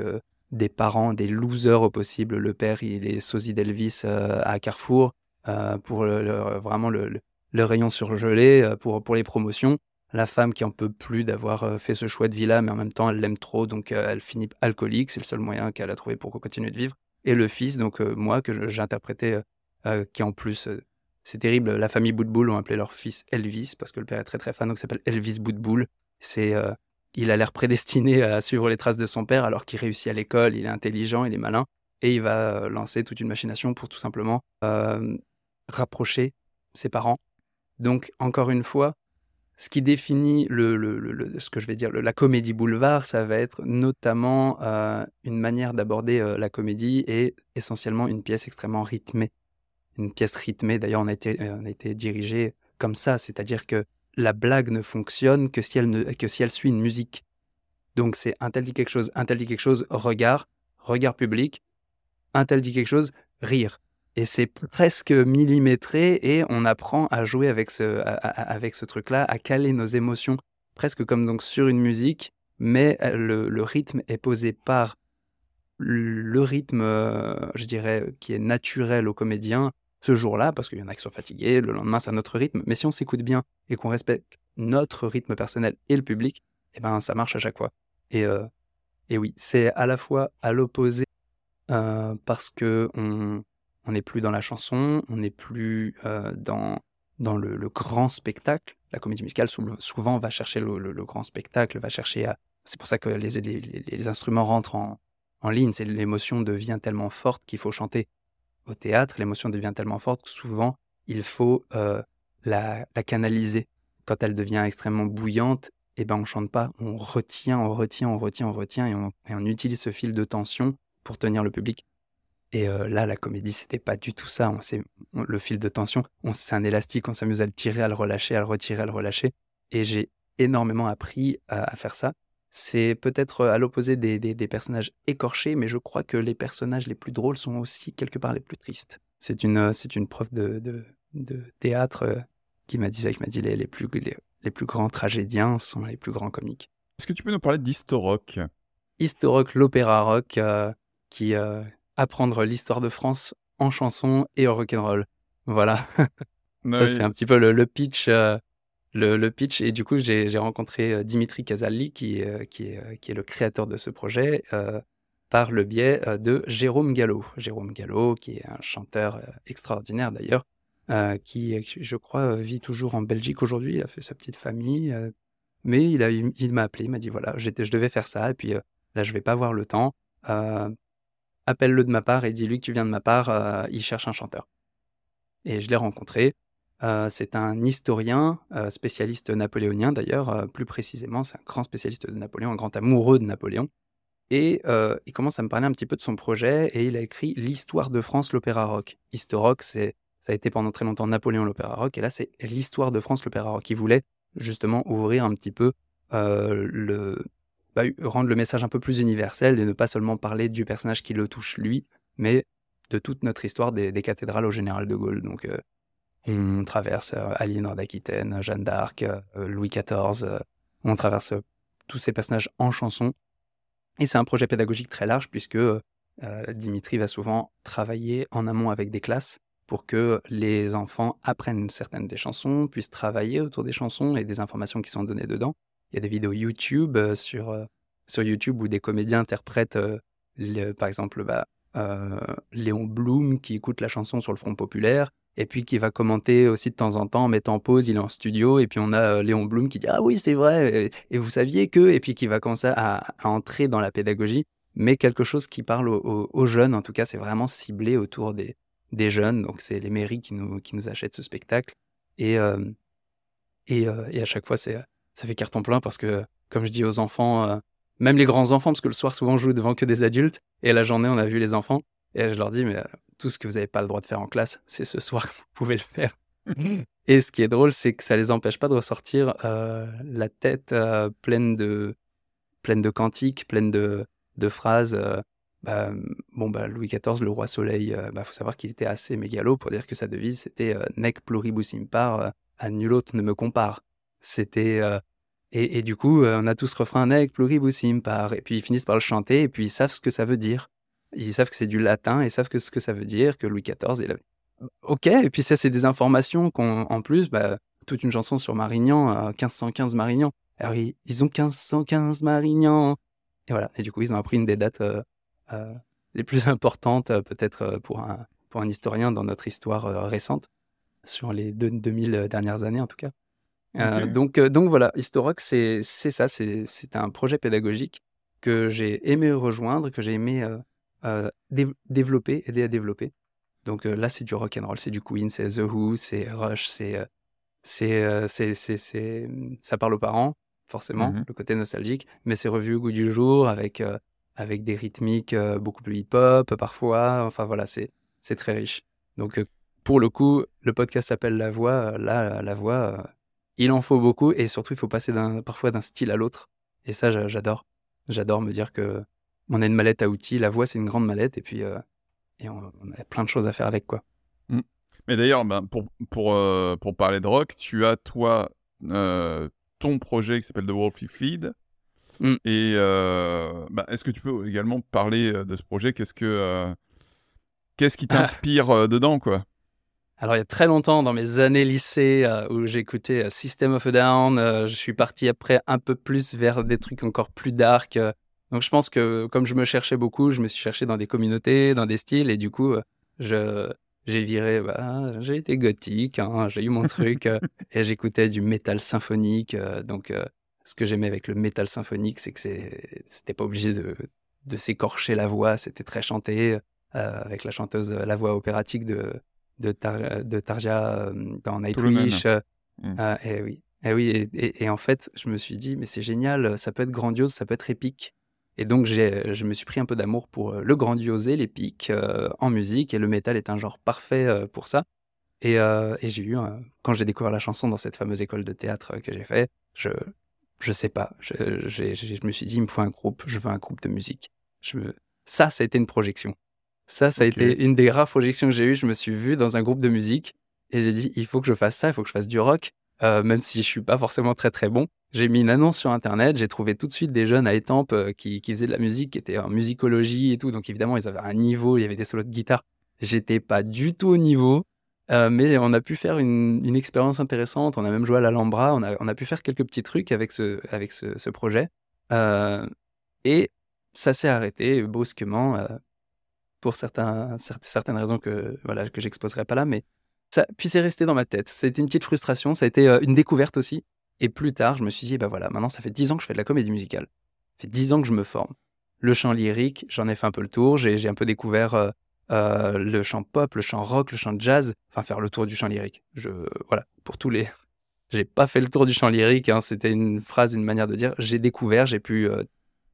des parents, des losers au possible. Le père, il est sosie d'Elvis à Carrefour. Euh, pour vraiment le, rayon surgelé, euh, pour, pour les promotions. La femme qui en peut plus d'avoir euh, fait ce choix de vie-là, mais en même temps, elle l'aime trop, donc elle finit alcoolique, c'est le seul moyen qu'elle a trouvé pour continuer de vivre. Et le fils, donc moi, que j'ai interprété, qui en plus c'est terrible. La famille Boutboul ont appelé leur fils Elvis parce que le père est très très fan, donc s'appelle Elvis Boutboul. C'est, il a l'air prédestiné à suivre les traces de son père alors qu'il réussit à l'école, il est intelligent, il est malin et il va lancer toute une machination pour tout simplement rapprocher ses parents. Donc, encore une fois, ce qui définit le, le- le- ce que je vais dire, la comédie boulevard, ça va être notamment euh, une manière d'aborder euh, la comédie et essentiellement une pièce extrêmement rythmée. Une pièce rythmée, d'ailleurs, on a été, euh, on a été dirigé comme ça, c'est-à-dire que la blague ne fonctionne que si elle, ne, que si elle suit une musique. Donc c'est un tel dit quelque chose, un tel dit quelque chose, regard, regard public, un tel dit quelque chose, rire. Et c'est presque millimétré et on apprend à jouer avec ce, avec ce truc-là, à caler nos émotions, presque comme donc sur une musique, mais euh, le, rythme est posé par le rythme, euh, je dirais, qui est naturel aux comédiens ce jour-là, parce qu'il y en a qui sont fatigués, le lendemain c'est un autre rythme, mais si on s'écoute bien et qu'on respecte notre rythme personnel et le public, eh ben ça marche à chaque fois. Et, euh, et oui, c'est à la fois à l'opposé parce que on on n'est plus dans la chanson, on n'est plus euh, dans dans le, grand spectacle. La comédie musicale sou- souvent va chercher le, grand spectacle, va chercher à. C'est pour ça que les, instruments rentrent en, en ligne. C'est l'émotion devient tellement forte qu'il faut chanter. Au théâtre, l'émotion devient tellement forte que souvent il faut euh, la, canaliser. Quand elle devient extrêmement bouillante, eh ben on chante pas, on retient, on retient, on retient, on retient et on utilise ce fil de tension pour tenir le public. Et euh, là, la comédie, c'était pas du tout ça. On sait, on- le fil de tension, on, c'est un élastique, on s'amuse à le tirer, à le relâcher, à le retirer, à le relâcher. Et j'ai énormément appris à, à faire ça. C'est peut-être euh, à l'opposé des, des- des personnages écorchés, mais je crois que les personnages les plus drôles sont aussi quelque part les plus tristes. C'est une, euh, c'est une prof de, de, de théâtre euh, qui m'a dit ça, qui m'a dit les, les, plus, les, les plus grands tragédiens sont les plus grands comiques. Est-ce que tu peux nous parler d'Historock Rock, l'opéra rock, euh, qui euh, apprendre l'histoire de France en chanson et en rock'n'roll. Voilà, ça c'est un petit peu le, le pitch, euh, le, le pitch. Et du coup, j'ai rencontré euh, Dimitri qui, est, euh, qui, est, qui est le créateur de ce projet, euh, par le biais de Jérôme Gallo. Jérôme Gallo, qui est un chanteur extraordinaire d'ailleurs, qui, je crois, vit toujours en Belgique aujourd'hui. Il a fait sa petite famille. mais il, m'a appelé, il m'a dit voilà, je devais faire ça, et puis là, je vais pas avoir le temps. Appelle-le de ma part et dis-lui que tu viens de ma part, euh, il cherche un chanteur. Et je l'ai rencontré. Euh, c'est un historien, euh, spécialiste napoléonien d'ailleurs, plus précisément, c'est un grand spécialiste de Napoléon, un grand amoureux de Napoléon. Et il commence à me parler un petit peu de son projet et il a écrit L'histoire de France, l'opéra rock. Historock, c'est, ça a été pendant très longtemps Napoléon, l'opéra rock, et là c'est l'histoire de France, l'opéra rock. Il voulait justement ouvrir un petit peu le, bah, rendre le message un peu plus universel et ne pas seulement parler du personnage qui le touche lui, mais de toute notre histoire des, cathédrales au général de Gaulle. Donc, euh, on traverse euh, Aliénor d'Aquitaine, Jeanne d'Arc, euh, Louis XIV, euh, on traverse tous ces personnages en chanson. Et c'est un projet pédagogique très large puisque Dimitri va souvent travailler en amont avec des classes pour que les enfants apprennent certaines des chansons, puissent travailler autour des chansons et des informations qui sont données dedans. Il y a des vidéos YouTube euh, sur, euh, sur YouTube où des comédiens interprètent, euh, par exemple, bah, Léon Blum qui écoute la chanson sur le Front Populaire et puis qui va commenter aussi de temps en temps en mettant en pause, il est en studio et puis on a Léon Blum qui dit ah oui c'est vrai et, vous saviez que? et puis qui va commencer à, à entrer dans la pédagogie mais quelque chose qui parle aux, jeunes en tout cas c'est vraiment ciblé autour des, des jeunes donc c'est les mairies qui nous, qui nous achètent ce spectacle et, et à chaque fois c'est ça fait carton plein parce que comme je dis aux enfants euh, même les grands enfants parce que le soir souvent on joue devant que des adultes. Et la journée on a vu les enfants. Et je leur dis mais euh, tout ce que vous n'avez pas le droit de faire en classe c'est ce soir que vous pouvez le faire. Et ce qui est drôle c'est que ça les empêche pas de ressortir euh, la tête pleine de pleine de cantiques pleine de, de phrases bah, bon bah Louis XIV le roi soleil euh, bah, faut savoir qu'il était assez mégalo pour dire que sa devise c'était nec pluribus impar à nul autre ne me compare c'était euh, et, du coup, euh, on a tous ce refrain nec pluribus impar, et puis ils finissent par le chanter, et puis ils savent ce que ça veut dire. Ils savent que c'est du latin, et ils savent que ce que ça veut dire, que Louis XIV, il a... Ok, et puis ça, c'est des informations qu'on, en plus, bah, toute une chanson sur Marignan, euh, 1515 Marignan. Alors, ils, ont 1515 Marignan. Et voilà, et du coup, ils ont appris une des dates euh, euh, les plus importantes, euh, peut-être euh, pour un, pour un historien dans notre histoire euh, récente, sur les deux, 2000 dernières années en tout cas. Euh, donc, euh, donc voilà, Historock, c'est ça, c'est un projet pédagogique que j'ai aimé rejoindre, que j'ai aimé euh, dév- développer, aider à développer. Donc là, c'est du rock and roll, c'est du Queen, c'est The Who, c'est Rush, c'est mmh, ça parle aux parents, forcément, Mmh le côté nostalgique, mais c'est revu au goût du jour avec, des rythmiques, beaucoup plus hip-hop parfois, enfin voilà, c'est c'est très riche. Donc, pour le coup, le podcast s'appelle La Voix, là, la voix, il en faut beaucoup et surtout il faut passer parfois d'un style à l'autre et ça j'a j'adore. J'adore me dire que on a une mallette à outils, la voix c'est une grande mallette et puis, heu et on on a plein de choses à faire avec, quoi. Mmh. Mais d'ailleurs, ben, pour pour, heu, pour parler de rock, tu as toi, heu, ton projet qui s'appelle The Wolfie Feed Mmh. et bah, est-ce que tu peux également parler, de ce projet? Qu'est-ce que, qu'est-ce qui t'inspire, dedans, quoi? Alors il y a très longtemps, dans mes années lycée, heu, où j'écoutais, heu, System of a Down, heu, je suis parti après un peu plus vers des trucs encore plus dark, donc je pense que comme je me cherchais beaucoup, je me suis cherché dans des communautés, dans des styles et du coup, je j'ai viré, bah, j'ai été gothique, hein, j'ai eu mon truc, et j'écoutais du métal symphonique, donc ce que j'aimais avec le métal symphonique, c'est que c'était pas obligé de de s'écorcher la voix, c'était très chanté, avec la chanteuse, la voix opératique de de Tar de Tarja, hem, dans. Nightwish, heu, Mmh. ah et oui, et oui et et et en fait, je me suis dit: «Mais c'est génial, ça peut être grandiose, ça peut être épique» et donc j'ai je me suis pris un peu d'amour pour, le grandiose et l'épique, en musique et le métal est un genre parfait, pour ça et et j'ai eu quand j'ai découvert la chanson dans cette fameuse école de théâtre que j'ai fait, je je sais pas, je je me suis dit: «Il me faut un groupe, je veux un groupe de musique». Je me ça, ça a été une projection. Ça, ça a été une des rares projections que j'ai eues. Je me suis vu dans un groupe de musique et j'ai dit: «Il faut que je fasse ça, il faut que je fasse du rock», heu, même si je suis pas forcément très, très bon. J'ai mis une annonce sur internet, j'ai trouvé tout de suite des jeunes à Étampes, heu, qui qui faisaient de la musique, qui étaient en musicologie et tout, donc évidemment, ils avaient un niveau, il y avait des solos de guitare. J'étais pas du tout au niveau, heu, mais on a pu faire une une expérience intéressante. On a même joué à l'Alhambra, on a on a pu faire quelques petits trucs avec ce avec ce ce projet, et ça s'est arrêté brusquement, pour certaines raisons que, voilà, que j'exposerai pas là, mais ça puis c'est resté dans ma tête. Ça a été une petite frustration, ça a été, heu, une découverte aussi et plus tard, je me suis dit: «Bah, voilà, maintenant ça fait 10 ans que je fais de la comédie musicale. Ça fait 10 ans que je me forme. Le chant lyrique, j'en ai fait un peu le tour, j'ai un peu découvert, heu heu, le chant pop, le chant rock, le chant jazz, enfin faire le tour du chant lyrique. Je voilà, pour tous les j'ai pas fait le tour du chant lyrique, hein, c'était une phrase, une manière de dire. J'ai découvert, j'ai pu,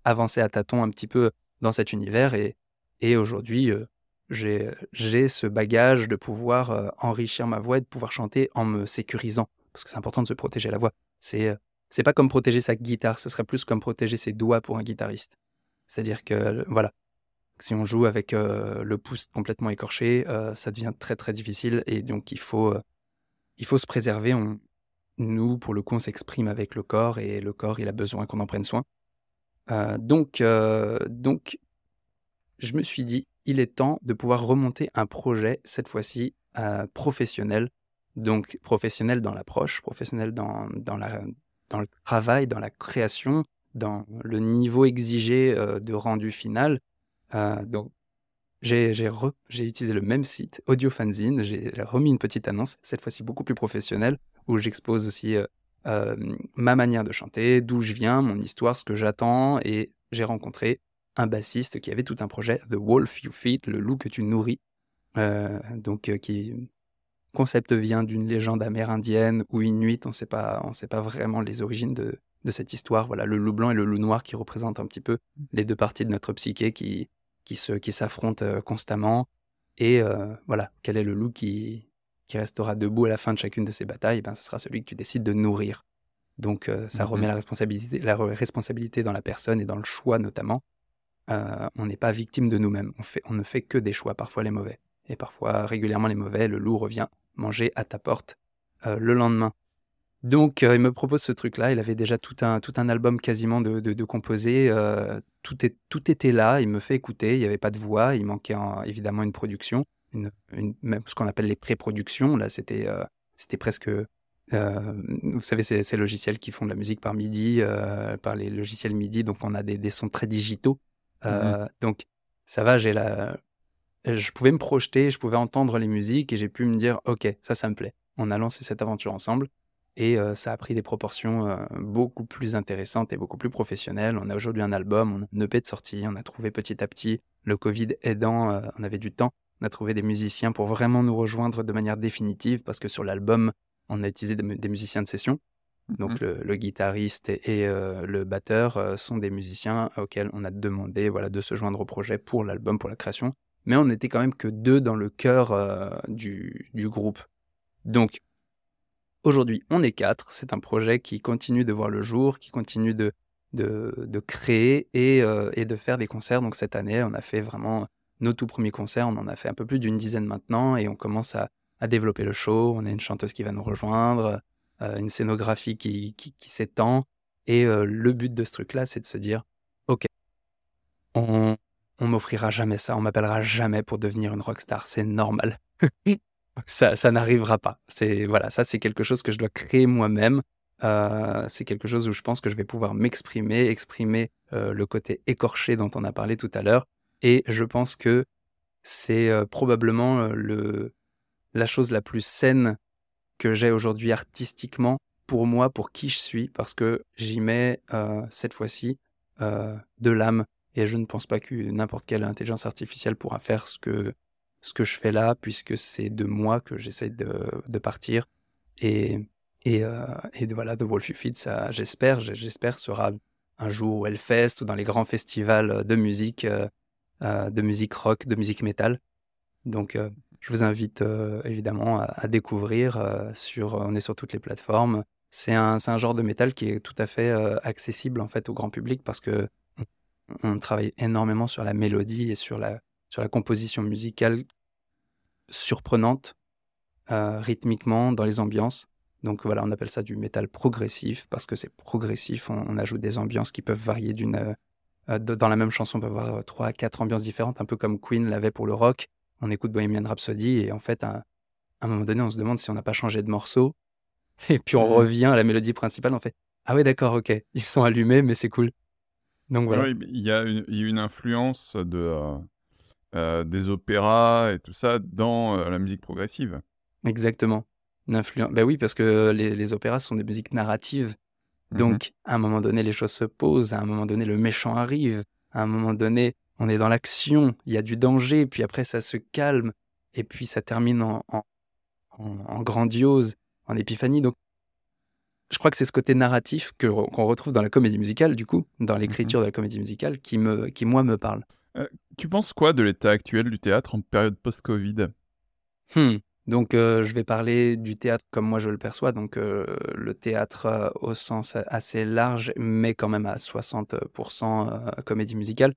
avancer à tâtons un petit peu dans cet univers et et aujourd'hui, heu, j'ai ce bagage de pouvoir, heu, enrichir ma voix et de pouvoir chanter en me sécurisant. Parce que c'est important de se protéger la voix. C'est, heu, c'est pas comme protéger sa guitare, ce serait plus comme protéger ses doigts pour un guitariste. C'est-à-dire que, voilà, si on joue avec, le pouce complètement écorché, ça devient très, très difficile et donc il faut, il faut se préserver. Nous, pour le coup, on s'exprime avec le corps et le corps, il a besoin qu'on en prenne soin. Donc donc je me suis dit: «Il est temps de pouvoir remonter un projet, cette fois-ci, heu, professionnel». Donc professionnel dans l'approche, professionnel dans le travail, dans la création, dans le niveau exigé, heu, de rendu final. Heu, donc j'ai utilisé le même site, Audiofanzine, j'ai remis une petite annonce, cette fois-ci beaucoup plus professionnelle, où j'expose aussi, ma manière de chanter, d'où je viens, mon histoire, ce que j'attends et j'ai rencontré un bassiste qui avait tout un projet, The Wolf You Feed, le loup que tu nourris, heu, donc heu, qui concept vient d'une légende amérindienne ou inuite, on sait pas on sait pas vraiment les origines de de cette histoire. Voilà, le loup blanc et le loup noir qui représentent un petit peu les 2 parties de notre psyché qui qui se qui s'affrontent, heu, constamment et voilà, quel est le loup qui qui restera debout à la fin de chacune de ces batailles? Ben, ce sera celui que tu décides de nourrir. Donc ça Mmh remet la responsabilité la re responsabilité dans la personne et dans le choix notamment. Heu, on n'est pas victime de nous-mêmes. On ne fait que des choix, parfois les mauvais et parfois régulièrement les mauvais. Le loup revient manger à ta porte, heu, le lendemain. Donc heu, il me propose ce truc-là. Il avait déjà tout un tout un album quasiment de de de composé, tout tout était là. Il me fait écouter, il y avait pas de voix, il manquait en évidemment une production, même ce qu'on appelle les pré-productions. Là, c'était, presque, vous savez ces ces logiciels qui font de la musique par MIDI, par les logiciels MIDI, donc on a des des sons très digitaux. Mmh mh. Heu, donc ça va, j'ai la je pouvais me projeter, je pouvais entendre les musiques et j'ai pu me dire: «OK, ça, ça me plaît». On a lancé cette aventure ensemble et heu, ça a pris des proportions, heu, beaucoup plus intéressantes et beaucoup plus professionnelles. On a aujourd'hui un album, on a un EP de sortie, on a trouvé petit à petit, le covid aidant, on avait du temps, on a trouvé des musiciens pour vraiment nous rejoindre de manière définitive parce que sur l'album, on a utilisé des, musiciens de session. Donc Mhm. le, guitariste et, le batteur sont des musiciens auxquels on a demandé voilà, de se joindre au projet pour l'album, pour la création. Mais on n'était quand même que deux dans le cœur du, du groupe. Donc aujourd'hui, on est quatre. C'est un projet qui continue de voir le jour, qui continue de, de, créer et, et de faire des concerts. Donc cette année, on a fait vraiment nos tout premiers concerts. On en a fait un peu plus d'une dizaine maintenant et on commence à, développer le show. On a une chanteuse qui va nous rejoindre, euh, une scénographie qui, qui, s'étend. Et euh, le but de ce truc-là, c'est de se dire, OK, on, on m'offrira jamais ça, on m'appellera jamais pour devenir une rockstar, c'est normal. ça, ça n'arrivera pas. C'est voilà, ça c'est quelque chose que je dois créer moi-même. Euh, c'est quelque chose où je pense que je vais pouvoir m'exprimer, exprimer le côté écorché dont on a parlé tout à l'heure, et je pense que c'est probablement le, la chose la plus saine que j'ai aujourd'hui artistiquement pour moi, pour qui je suis, parce que j'y mets cette fois-ci de l'âme. Et je ne pense pas que n'importe quelle intelligence artificielle pourra faire ce que, ce que je fais là, puisque c'est de moi que j'essaie de, de, partir. Et, et, et de, voilà, The Wolf You Feed, ça, j'espère, j'espère, sera un jour au Hellfest ou dans les grands festivals de musique euh, de musique rock, de musique métal. Donc, euh, je vous invite euh, évidemment à, découvrir. sur, on est sur toutes les plateformes. C'est un, un, genre de métal qui est tout à fait accessible en fait au grand public parce que on, travaille énormément sur la mélodie et sur la, sur la composition musicale surprenante, rythmiquement, dans les ambiances. Donc voilà, on appelle ça du métal progressif parce que c'est progressif. on, ajoute des ambiances qui peuvent varier d'une euh, dans la même chanson, on peut avoir euh, trois, quatre ambiances différentes, un peu comme Queen l'avait pour le rock. On écoute Bohemian Rhapsody et en fait, à, un moment donné, on se demande si on n'a pas changé de morceau. Et puis on mmh revient à la mélodie principale, on fait Ah ouais, d'accord, ok, ils sont allumés, mais c'est cool. Donc voilà. il, y a une, influence de, euh, des opéras et tout ça dans la musique progressive. Exactement. Une influence. Ben oui, parce que les, les opéras sont des musiques narratives Mmh Donc, à un moment donné, les choses se posent, à un moment donné, le méchant arrive, à un moment donné, on est dans l'action, il y a du danger, puis après, ça se calme, et puis ça termine en, en, grandiose, en épiphanie. Donc, je crois que c'est ce côté narratif que, qu'on retrouve dans la comédie musicale, du coup, dans l'écriture de la comédie musicale, qui, me, qui moi, me parle. Euh, tu penses quoi de l'état actuel du théâtre en période post-Covid? Hmm. Donc, euh, je vais parler du théâtre comme moi je le perçois, donc euh, le théâtre au sens assez large, mais quand même à 60% comédie musicale.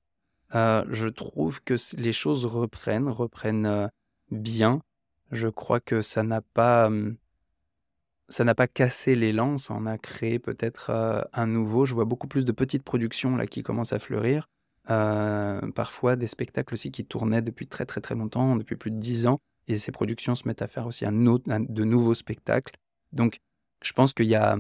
Je trouve que les choses reprennent, reprennent bien. Je crois que ça n'a pas, ça n'a pas cassé l'élan, ça en a créé peut-être un nouveau. Je vois beaucoup plus de petites productions là qui commencent à fleurir. parfois des spectacles aussi qui tournaient depuis très très très longtemps, depuis plus de dix ans et ces productions se mettent à faire aussi un de nouveaux spectacles. Donc, je pense qu'il y a.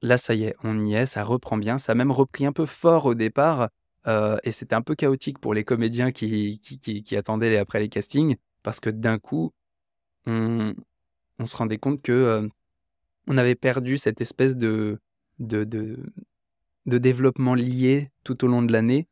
Là, ça y est, on y est, ça reprend bien. Ça a même repris un peu fort au départ. Euh, et c'était un peu chaotique pour les comédiens qui, qui, attendaient après les castings. Parce que d'un coup, on, se rendait compte que euh, on avait perdu cette espèce de, de, développement lié tout au long de l'année.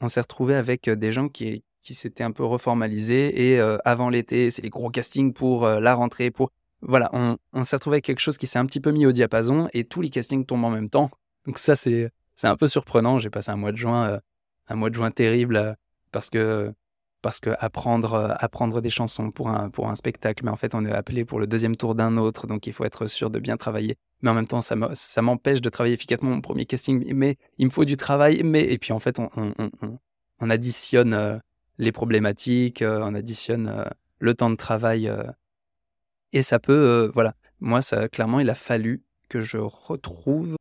On s'est retrouvé avec des gens qui, qui s'était un peu reformalisé. Et euh, avant l'été, c'est les gros castings pour euh, la rentrée. Pour voilà, on, s'est retrouvé avec quelque chose qui s'est un petit peu mis au diapason et tous les castings tombent en même temps. Donc ça, c'est c'est un peu surprenant. J'ai passé un mois de juin, euh, un mois de juin terrible parce que parce que apprendre apprendre des chansons pour un pour un spectacle, mais en fait on est appelé pour le deuxième tour d'un autre, donc il faut être sûr de bien travailler. Mais en même temps, ça m'empêche de travailler efficacement mon premier casting. Mais il me faut du travail. Mais et puis en fait, on, on, on additionne les problématiques, euh, on additionne euh, le temps de travail. Euh, et ça peut, voilà, moi, clairement, il a fallu que je retrouve,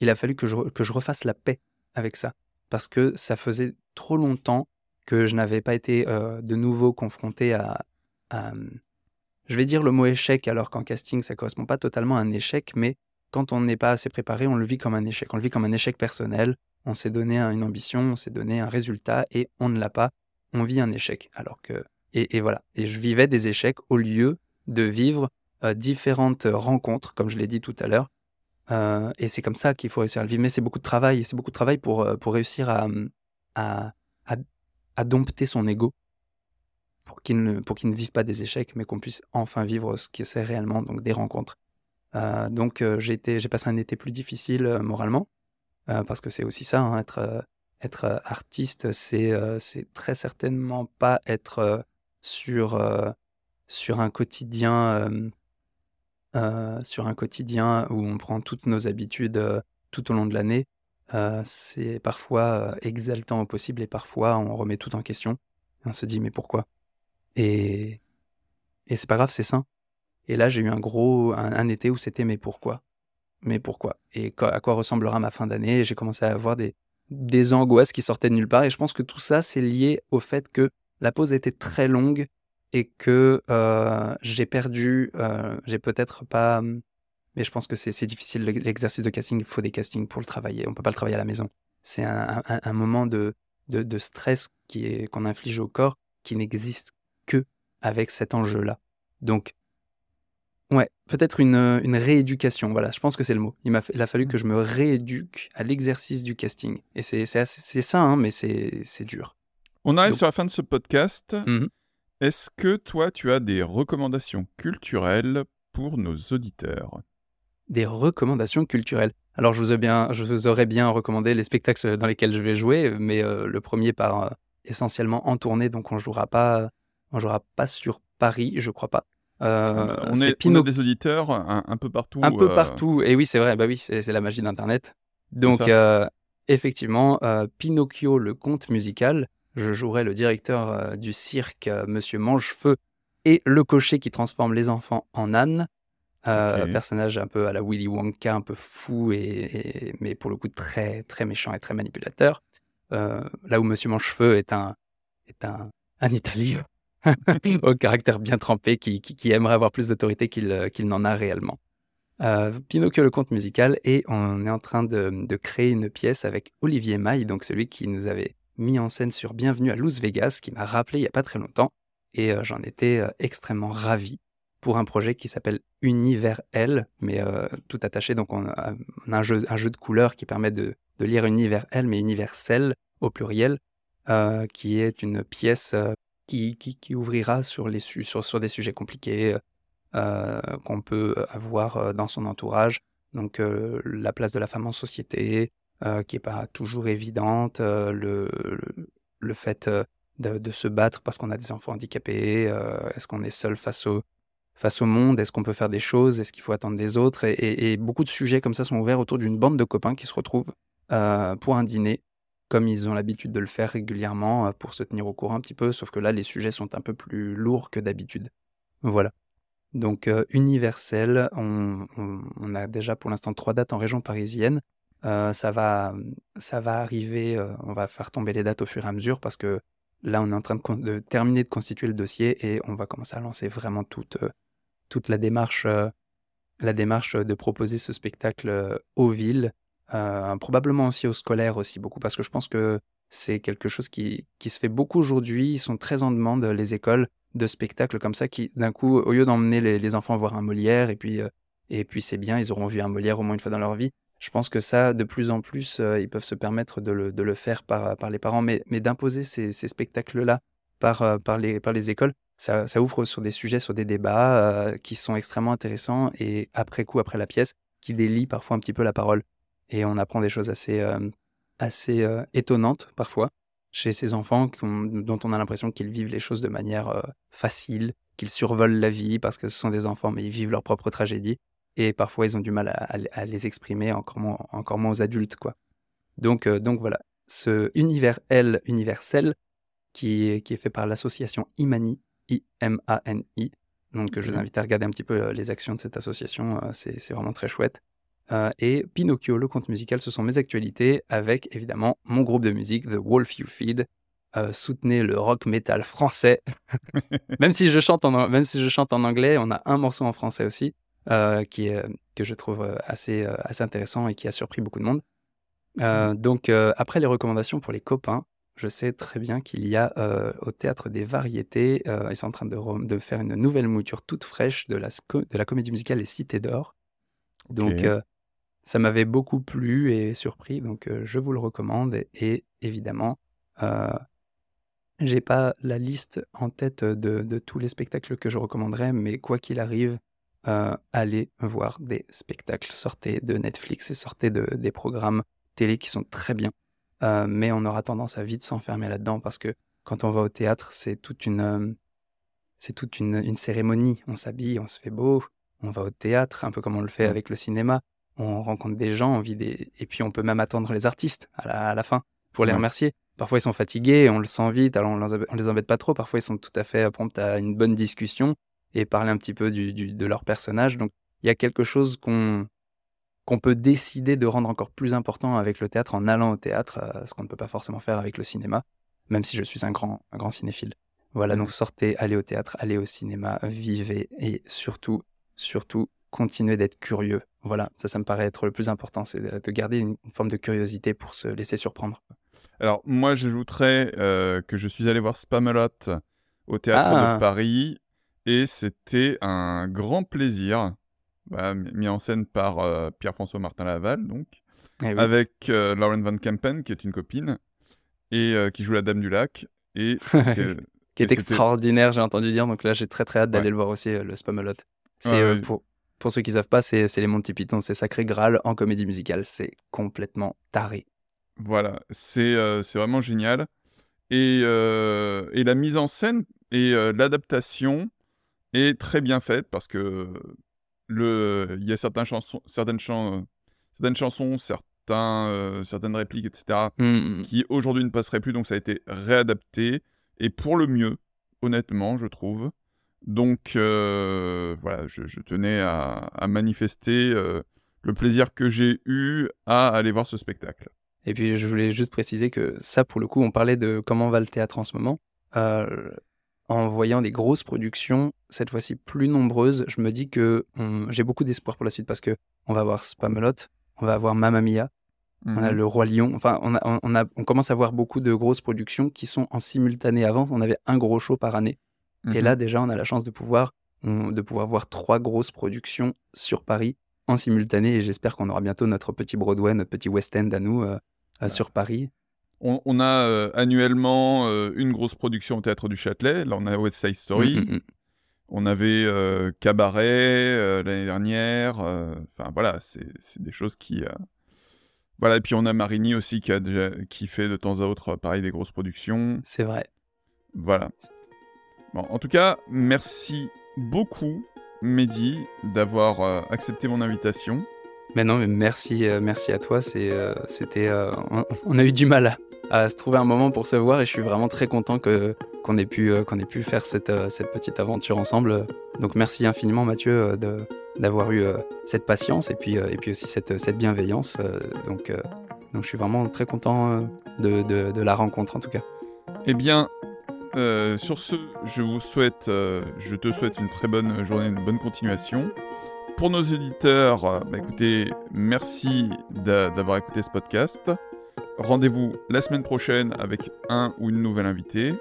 il a fallu que je, que je refasse la paix avec ça. Parce que ça faisait trop longtemps que je n'avais pas été de nouveau confronté à, je vais dire le mot échec, alors qu'en casting, ça correspond pas totalement à un échec, mais quand on n'est pas assez préparé, on le vit comme un échec. On le vit comme un échec personnel, on s'est donné une ambition, on s'est donné un résultat et on ne l'a pas, on vit un échec. Alors que et, voilà. Et je vivais des échecs au lieu de vivre euh, différentes rencontres, comme je l'ai dit tout à l'heure. Euh, et c'est comme ça qu'il faut réussir à le vivre. Mais c'est beaucoup de travail. C'est beaucoup de travail pour, euh, pour réussir à, à, à, dompter son ego. pour qu'ils ne, qu'ils ne vivent pas des échecs, mais qu'on puisse enfin vivre ce que c'est réellement, donc des rencontres. donc j'ai, passé un été plus difficile moralement, parce que c'est aussi ça, hein, être, être artiste, c'est, c'est très certainement pas être sur, sur un quotidien sur un quotidien où on prend toutes nos habitudes tout au long de l'année. c'est parfois exaltant au possible et parfois on remet tout en question. on se dit mais pourquoi? Et, et c'est pas grave, c'est sain. Et là j'ai eu un gros un, été où c'était mais pourquoi? Mais pourquoi? Et à quoi ressemblera ma fin d'année? J'ai commencé à avoir des, des angoisses qui sortaient de nulle part. Et je pense que tout ça c'est lié au fait que la pause était très longue et que euh, j'ai perdu, euh, j'ai peut-être pas, mais je pense que c'est difficile l'exercice de casting, il faut des castings pour le travailler, on peut pas le travailler à la maison. C'est un, un, moment de, de, de stress qui est qu'on inflige au corps qui n'existe que avec cet enjeu-là. Donc, ouais, peut-être une, une, rééducation, voilà, je pense que c'est le mot. Il, a, il a fallu que je me rééduque à l'exercice du casting. Et c'est ça, hein, mais c'est dur. On arrive sur la fin de ce podcast. Mmh est-ce que toi, tu as des recommandations culturelles pour nos auditeurs? Des recommandations culturelles. Alors, je vous, ai bien, je vous aurais bien recommandé les spectacles dans lesquels je vais jouer, mais euh, le premier part euh, essentiellement en tournée, donc on jouera pas, on jouera pas sur Paris, je crois pas. Euh, on, est, on, des auditeurs un, peu partout. Un peu partout. Et oui, c'est vrai. Bah oui, c'est la magie d'Internet. Donc, effectivement, Pinocchio, le conte musical, je jouerai le directeur euh, du cirque, euh, Monsieur Mangefeu, et le cocher qui transforme les enfants en ânes. Euh, personnage un peu à la Willy Wonka, un peu fou, et, mais pour le coup très, très méchant et très manipulateur. là où Monsieur Mangefeu est un, est un, un Italien au caractère bien trempé qui, qui, aimerait avoir plus d'autorité qu'il n'en a réellement. Pinocchio le conte musical et on est en train de, de, créer une pièce avec Olivier Maille, donc celui qui nous avait mis en scène sur Bienvenue à Las Vegas, qui m'a rappelé il n'y a pas très longtemps, et euh, j'en étais euh, extrêmement ravi pour un projet qui s'appelle Univers L, mais euh, tout attaché. Donc on a, un, jeu, un jeu de couleurs qui permet de, lire Univers L, mais universel au pluriel, qui est une pièce qui, qui, ouvrira sur, les sur, sur des sujets compliqués qu'on peut avoir dans son entourage. Donc la place de la femme en société, euh, qui n'est pas toujours évidente, euh, le, le, fait euh, de, se battre parce qu'on a des enfants handicapés, est-ce qu'on est seul face au, face au monde, est-ce qu'on peut faire des choses, est-ce qu'il faut attendre des autres, et, beaucoup de sujets comme ça sont ouverts autour d'une bande de copains qui se retrouvent pour un dîner, comme ils ont l'habitude de le faire régulièrement pour se tenir au courant un petit peu, sauf que là les sujets sont un peu plus lourds que d'habitude. Voilà. Donc universel, on, on, a déjà pour l'instant trois dates en région parisienne. Euh, ça, va, ça va arriver, euh, on va faire tomber les dates au fur et à mesure parce que là, on est en train de, terminer de constituer le dossier et on va commencer à lancer vraiment toute, euh, toute la, démarche, la démarche de proposer ce spectacle aux villes, probablement aussi aux scolaires aussi beaucoup parce que je pense que c'est quelque chose qui, qui se fait beaucoup aujourd'hui. Ils sont très en demande, les écoles, de spectacles comme ça qui, d'un coup, au lieu d'emmener les, les, enfants voir un Molière et puis, et puis c'est bien, ils auront vu un Molière au moins une fois dans leur vie je pense que ça, de plus en plus, euh, ils peuvent se permettre de le, faire par, par, les parents, mais, d'imposer ces, spectacles-là par, euh, les, écoles, ça, ouvre sur des sujets, sur des débats euh, qui sont extrêmement intéressants et après coup, après la pièce, qui délient parfois un petit peu la parole. Et on apprend des choses assez, assez étonnantes parfois chez ces enfants dont on a l'impression qu'ils vivent les choses de manière facile, qu'ils survolent la vie parce que ce sont des enfants, mais ils vivent leur propre tragédie et parfois ils ont du mal à, les exprimer, encore moins, encore moins aux adultes. quoi. Donc, euh, donc voilà, ce univers L universel qui, qui est fait par l'association Imani, I-M-A-N-I. Donc je vous invite à regarder un petit peu euh, les actions de cette association, euh, c'est vraiment très chouette. et Pinocchio, le conte musical, ce sont mes actualités avec évidemment mon groupe de musique, The Wolf You Feed. soutenez le rock metal français. même, si je chante en, même si je chante en anglais, on a un morceau en français aussi. Euh, qui est, que je trouve euh, assez, euh, assez intéressant et qui a surpris beaucoup de monde. Donc, après les recommandations pour les copains, je sais très bien qu'il y a au Théâtre des Variétés, ils sont en train de, de, faire une nouvelle mouture toute fraîche de la, de la comédie musicale Les Cités d'Or. Donc, ça m'avait beaucoup plu et surpris, donc je vous le recommande. Et, évidemment, J'ai pas la liste en tête de, de tous les spectacles que je recommanderais, mais quoi qu'il arrive, euh, allez voir des spectacles. Sortez de Netflix et sortez de, des programmes télé qui sont très bien. Euh, mais on aura tendance à vite s'enfermer là-dedans parce que quand on va au théâtre, c'est toute une, euh, c'est toute une, une, cérémonie. On s'habille, on se fait beau, on va au théâtre, un peu comme on le fait avec le cinéma. On rencontre des gens, on vit des... et puis on peut même attendre les artistes à la, à la fin pour les remercier. Parfois ils sont fatigués, on le sent vite, alors on les embête pas trop. Parfois ils sont tout à fait prompts à une bonne discussion et parler un petit peu du, du, de leur personnage. Donc il y a quelque chose qu'on qu'on peut décider de rendre encore plus important avec le théâtre en allant au théâtre, euh, ce qu'on ne peut pas forcément faire avec le cinéma, même si je suis un grand, un grand cinéphile. Voilà, donc sortez, allez au théâtre, allez au cinéma, vivez et surtout, surtout, continuez d'être curieux. Voilà, ça, ça me paraît être le plus important, c'est de, garder une, forme de curiosité pour se laisser surprendre. Alors, moi, j'ajouterais euh, que je suis allé voir Spamalot au théâtre de ah. Paris et c'était un grand plaisir, bah, mis en scène par euh, Pierre-François Martin Laval, donc, eh avec euh, Lauren Van Kempen, qui est une copine, et euh, qui joue la Dame du Lac. Et qui est extraordinaire, j'ai entendu dire. Donc là, j'ai très très hâte d'aller le voir aussi, le Spamalot. C'est pour, pour ceux qui savent pas, c'est les Monty Python, c'est Sacré Graal en comédie musicale. C'est complètement taré. Voilà, c'est vraiment génial. Et, et, la mise en scène et l'adaptation est très bien faite parce que le, il y a certaines chansons, certaines, certaines chansons, certains, euh, certaines répliques, etc., mmh, mmh. qui aujourd'hui ne passeraient plus, donc ça a été réadapté et pour le mieux, honnêtement, je trouve. Donc euh, voilà, je, tenais à, manifester euh, le plaisir que j'ai eu à aller voir ce spectacle. Et puis je voulais juste préciser que ça, pour le coup, on parlait de comment va le théâtre en ce moment en voyant des grosses productions, cette fois-ci plus nombreuses, je me dis que j'ai beaucoup d'espoir pour la suite parce que on va voir Spamelot, on va avoir Mamma Mia, on a mhm. Le Roi Lion. Enfin, on, a, on, commence à voir beaucoup de grosses productions qui sont en simultané. Avant, on avait un gros show par année. Et mhm. là, déjà, on a la chance de pouvoir, de pouvoir voir trois grosses productions sur Paris en simultané. Et j'espère qu'on aura bientôt notre petit Broadway, notre petit West End à nous euh, sur Paris on, a euh, annuellement euh, une grosse production au théâtre du Châtelet. Là, on a West Side Story. Mm, mm, mm. On avait euh, Cabaret l'année dernière. Enfin, voilà, c'est des choses qui. Voilà, et puis on a Marigny aussi qui, a qui fait de temps à autre, pareil, des grosses productions. C'est vrai. Voilà. Bon, en tout cas, merci beaucoup, Mehdi, d'avoir accepté mon invitation. Mais non, mais merci, merci à toi. C'était, on, a eu du mal à se trouver un moment pour se voir et je suis vraiment très content qu'on, ait pu, euh, qu'on ait pu faire cette, euh, cette petite aventure ensemble. Donc merci infiniment Mathieu euh, de, d'avoir eu cette patience et puis, et puis aussi cette, cette bienveillance. Donc, donc je suis vraiment très content de, de, de la rencontre en tout cas. Eh bien, sur ce, je vous souhaite, je te souhaite une très bonne journée, une bonne continuation. Pour nos éditeurs, bah, écoutez, merci d'avoir écouté ce podcast. Rendez-vous la semaine prochaine avec un ou une nouvelle invitée.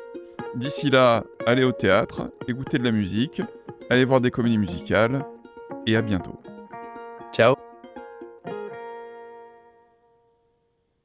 D'ici là, allez au théâtre, écoutez de la musique, allez voir des comédies musicales et à bientôt. Ciao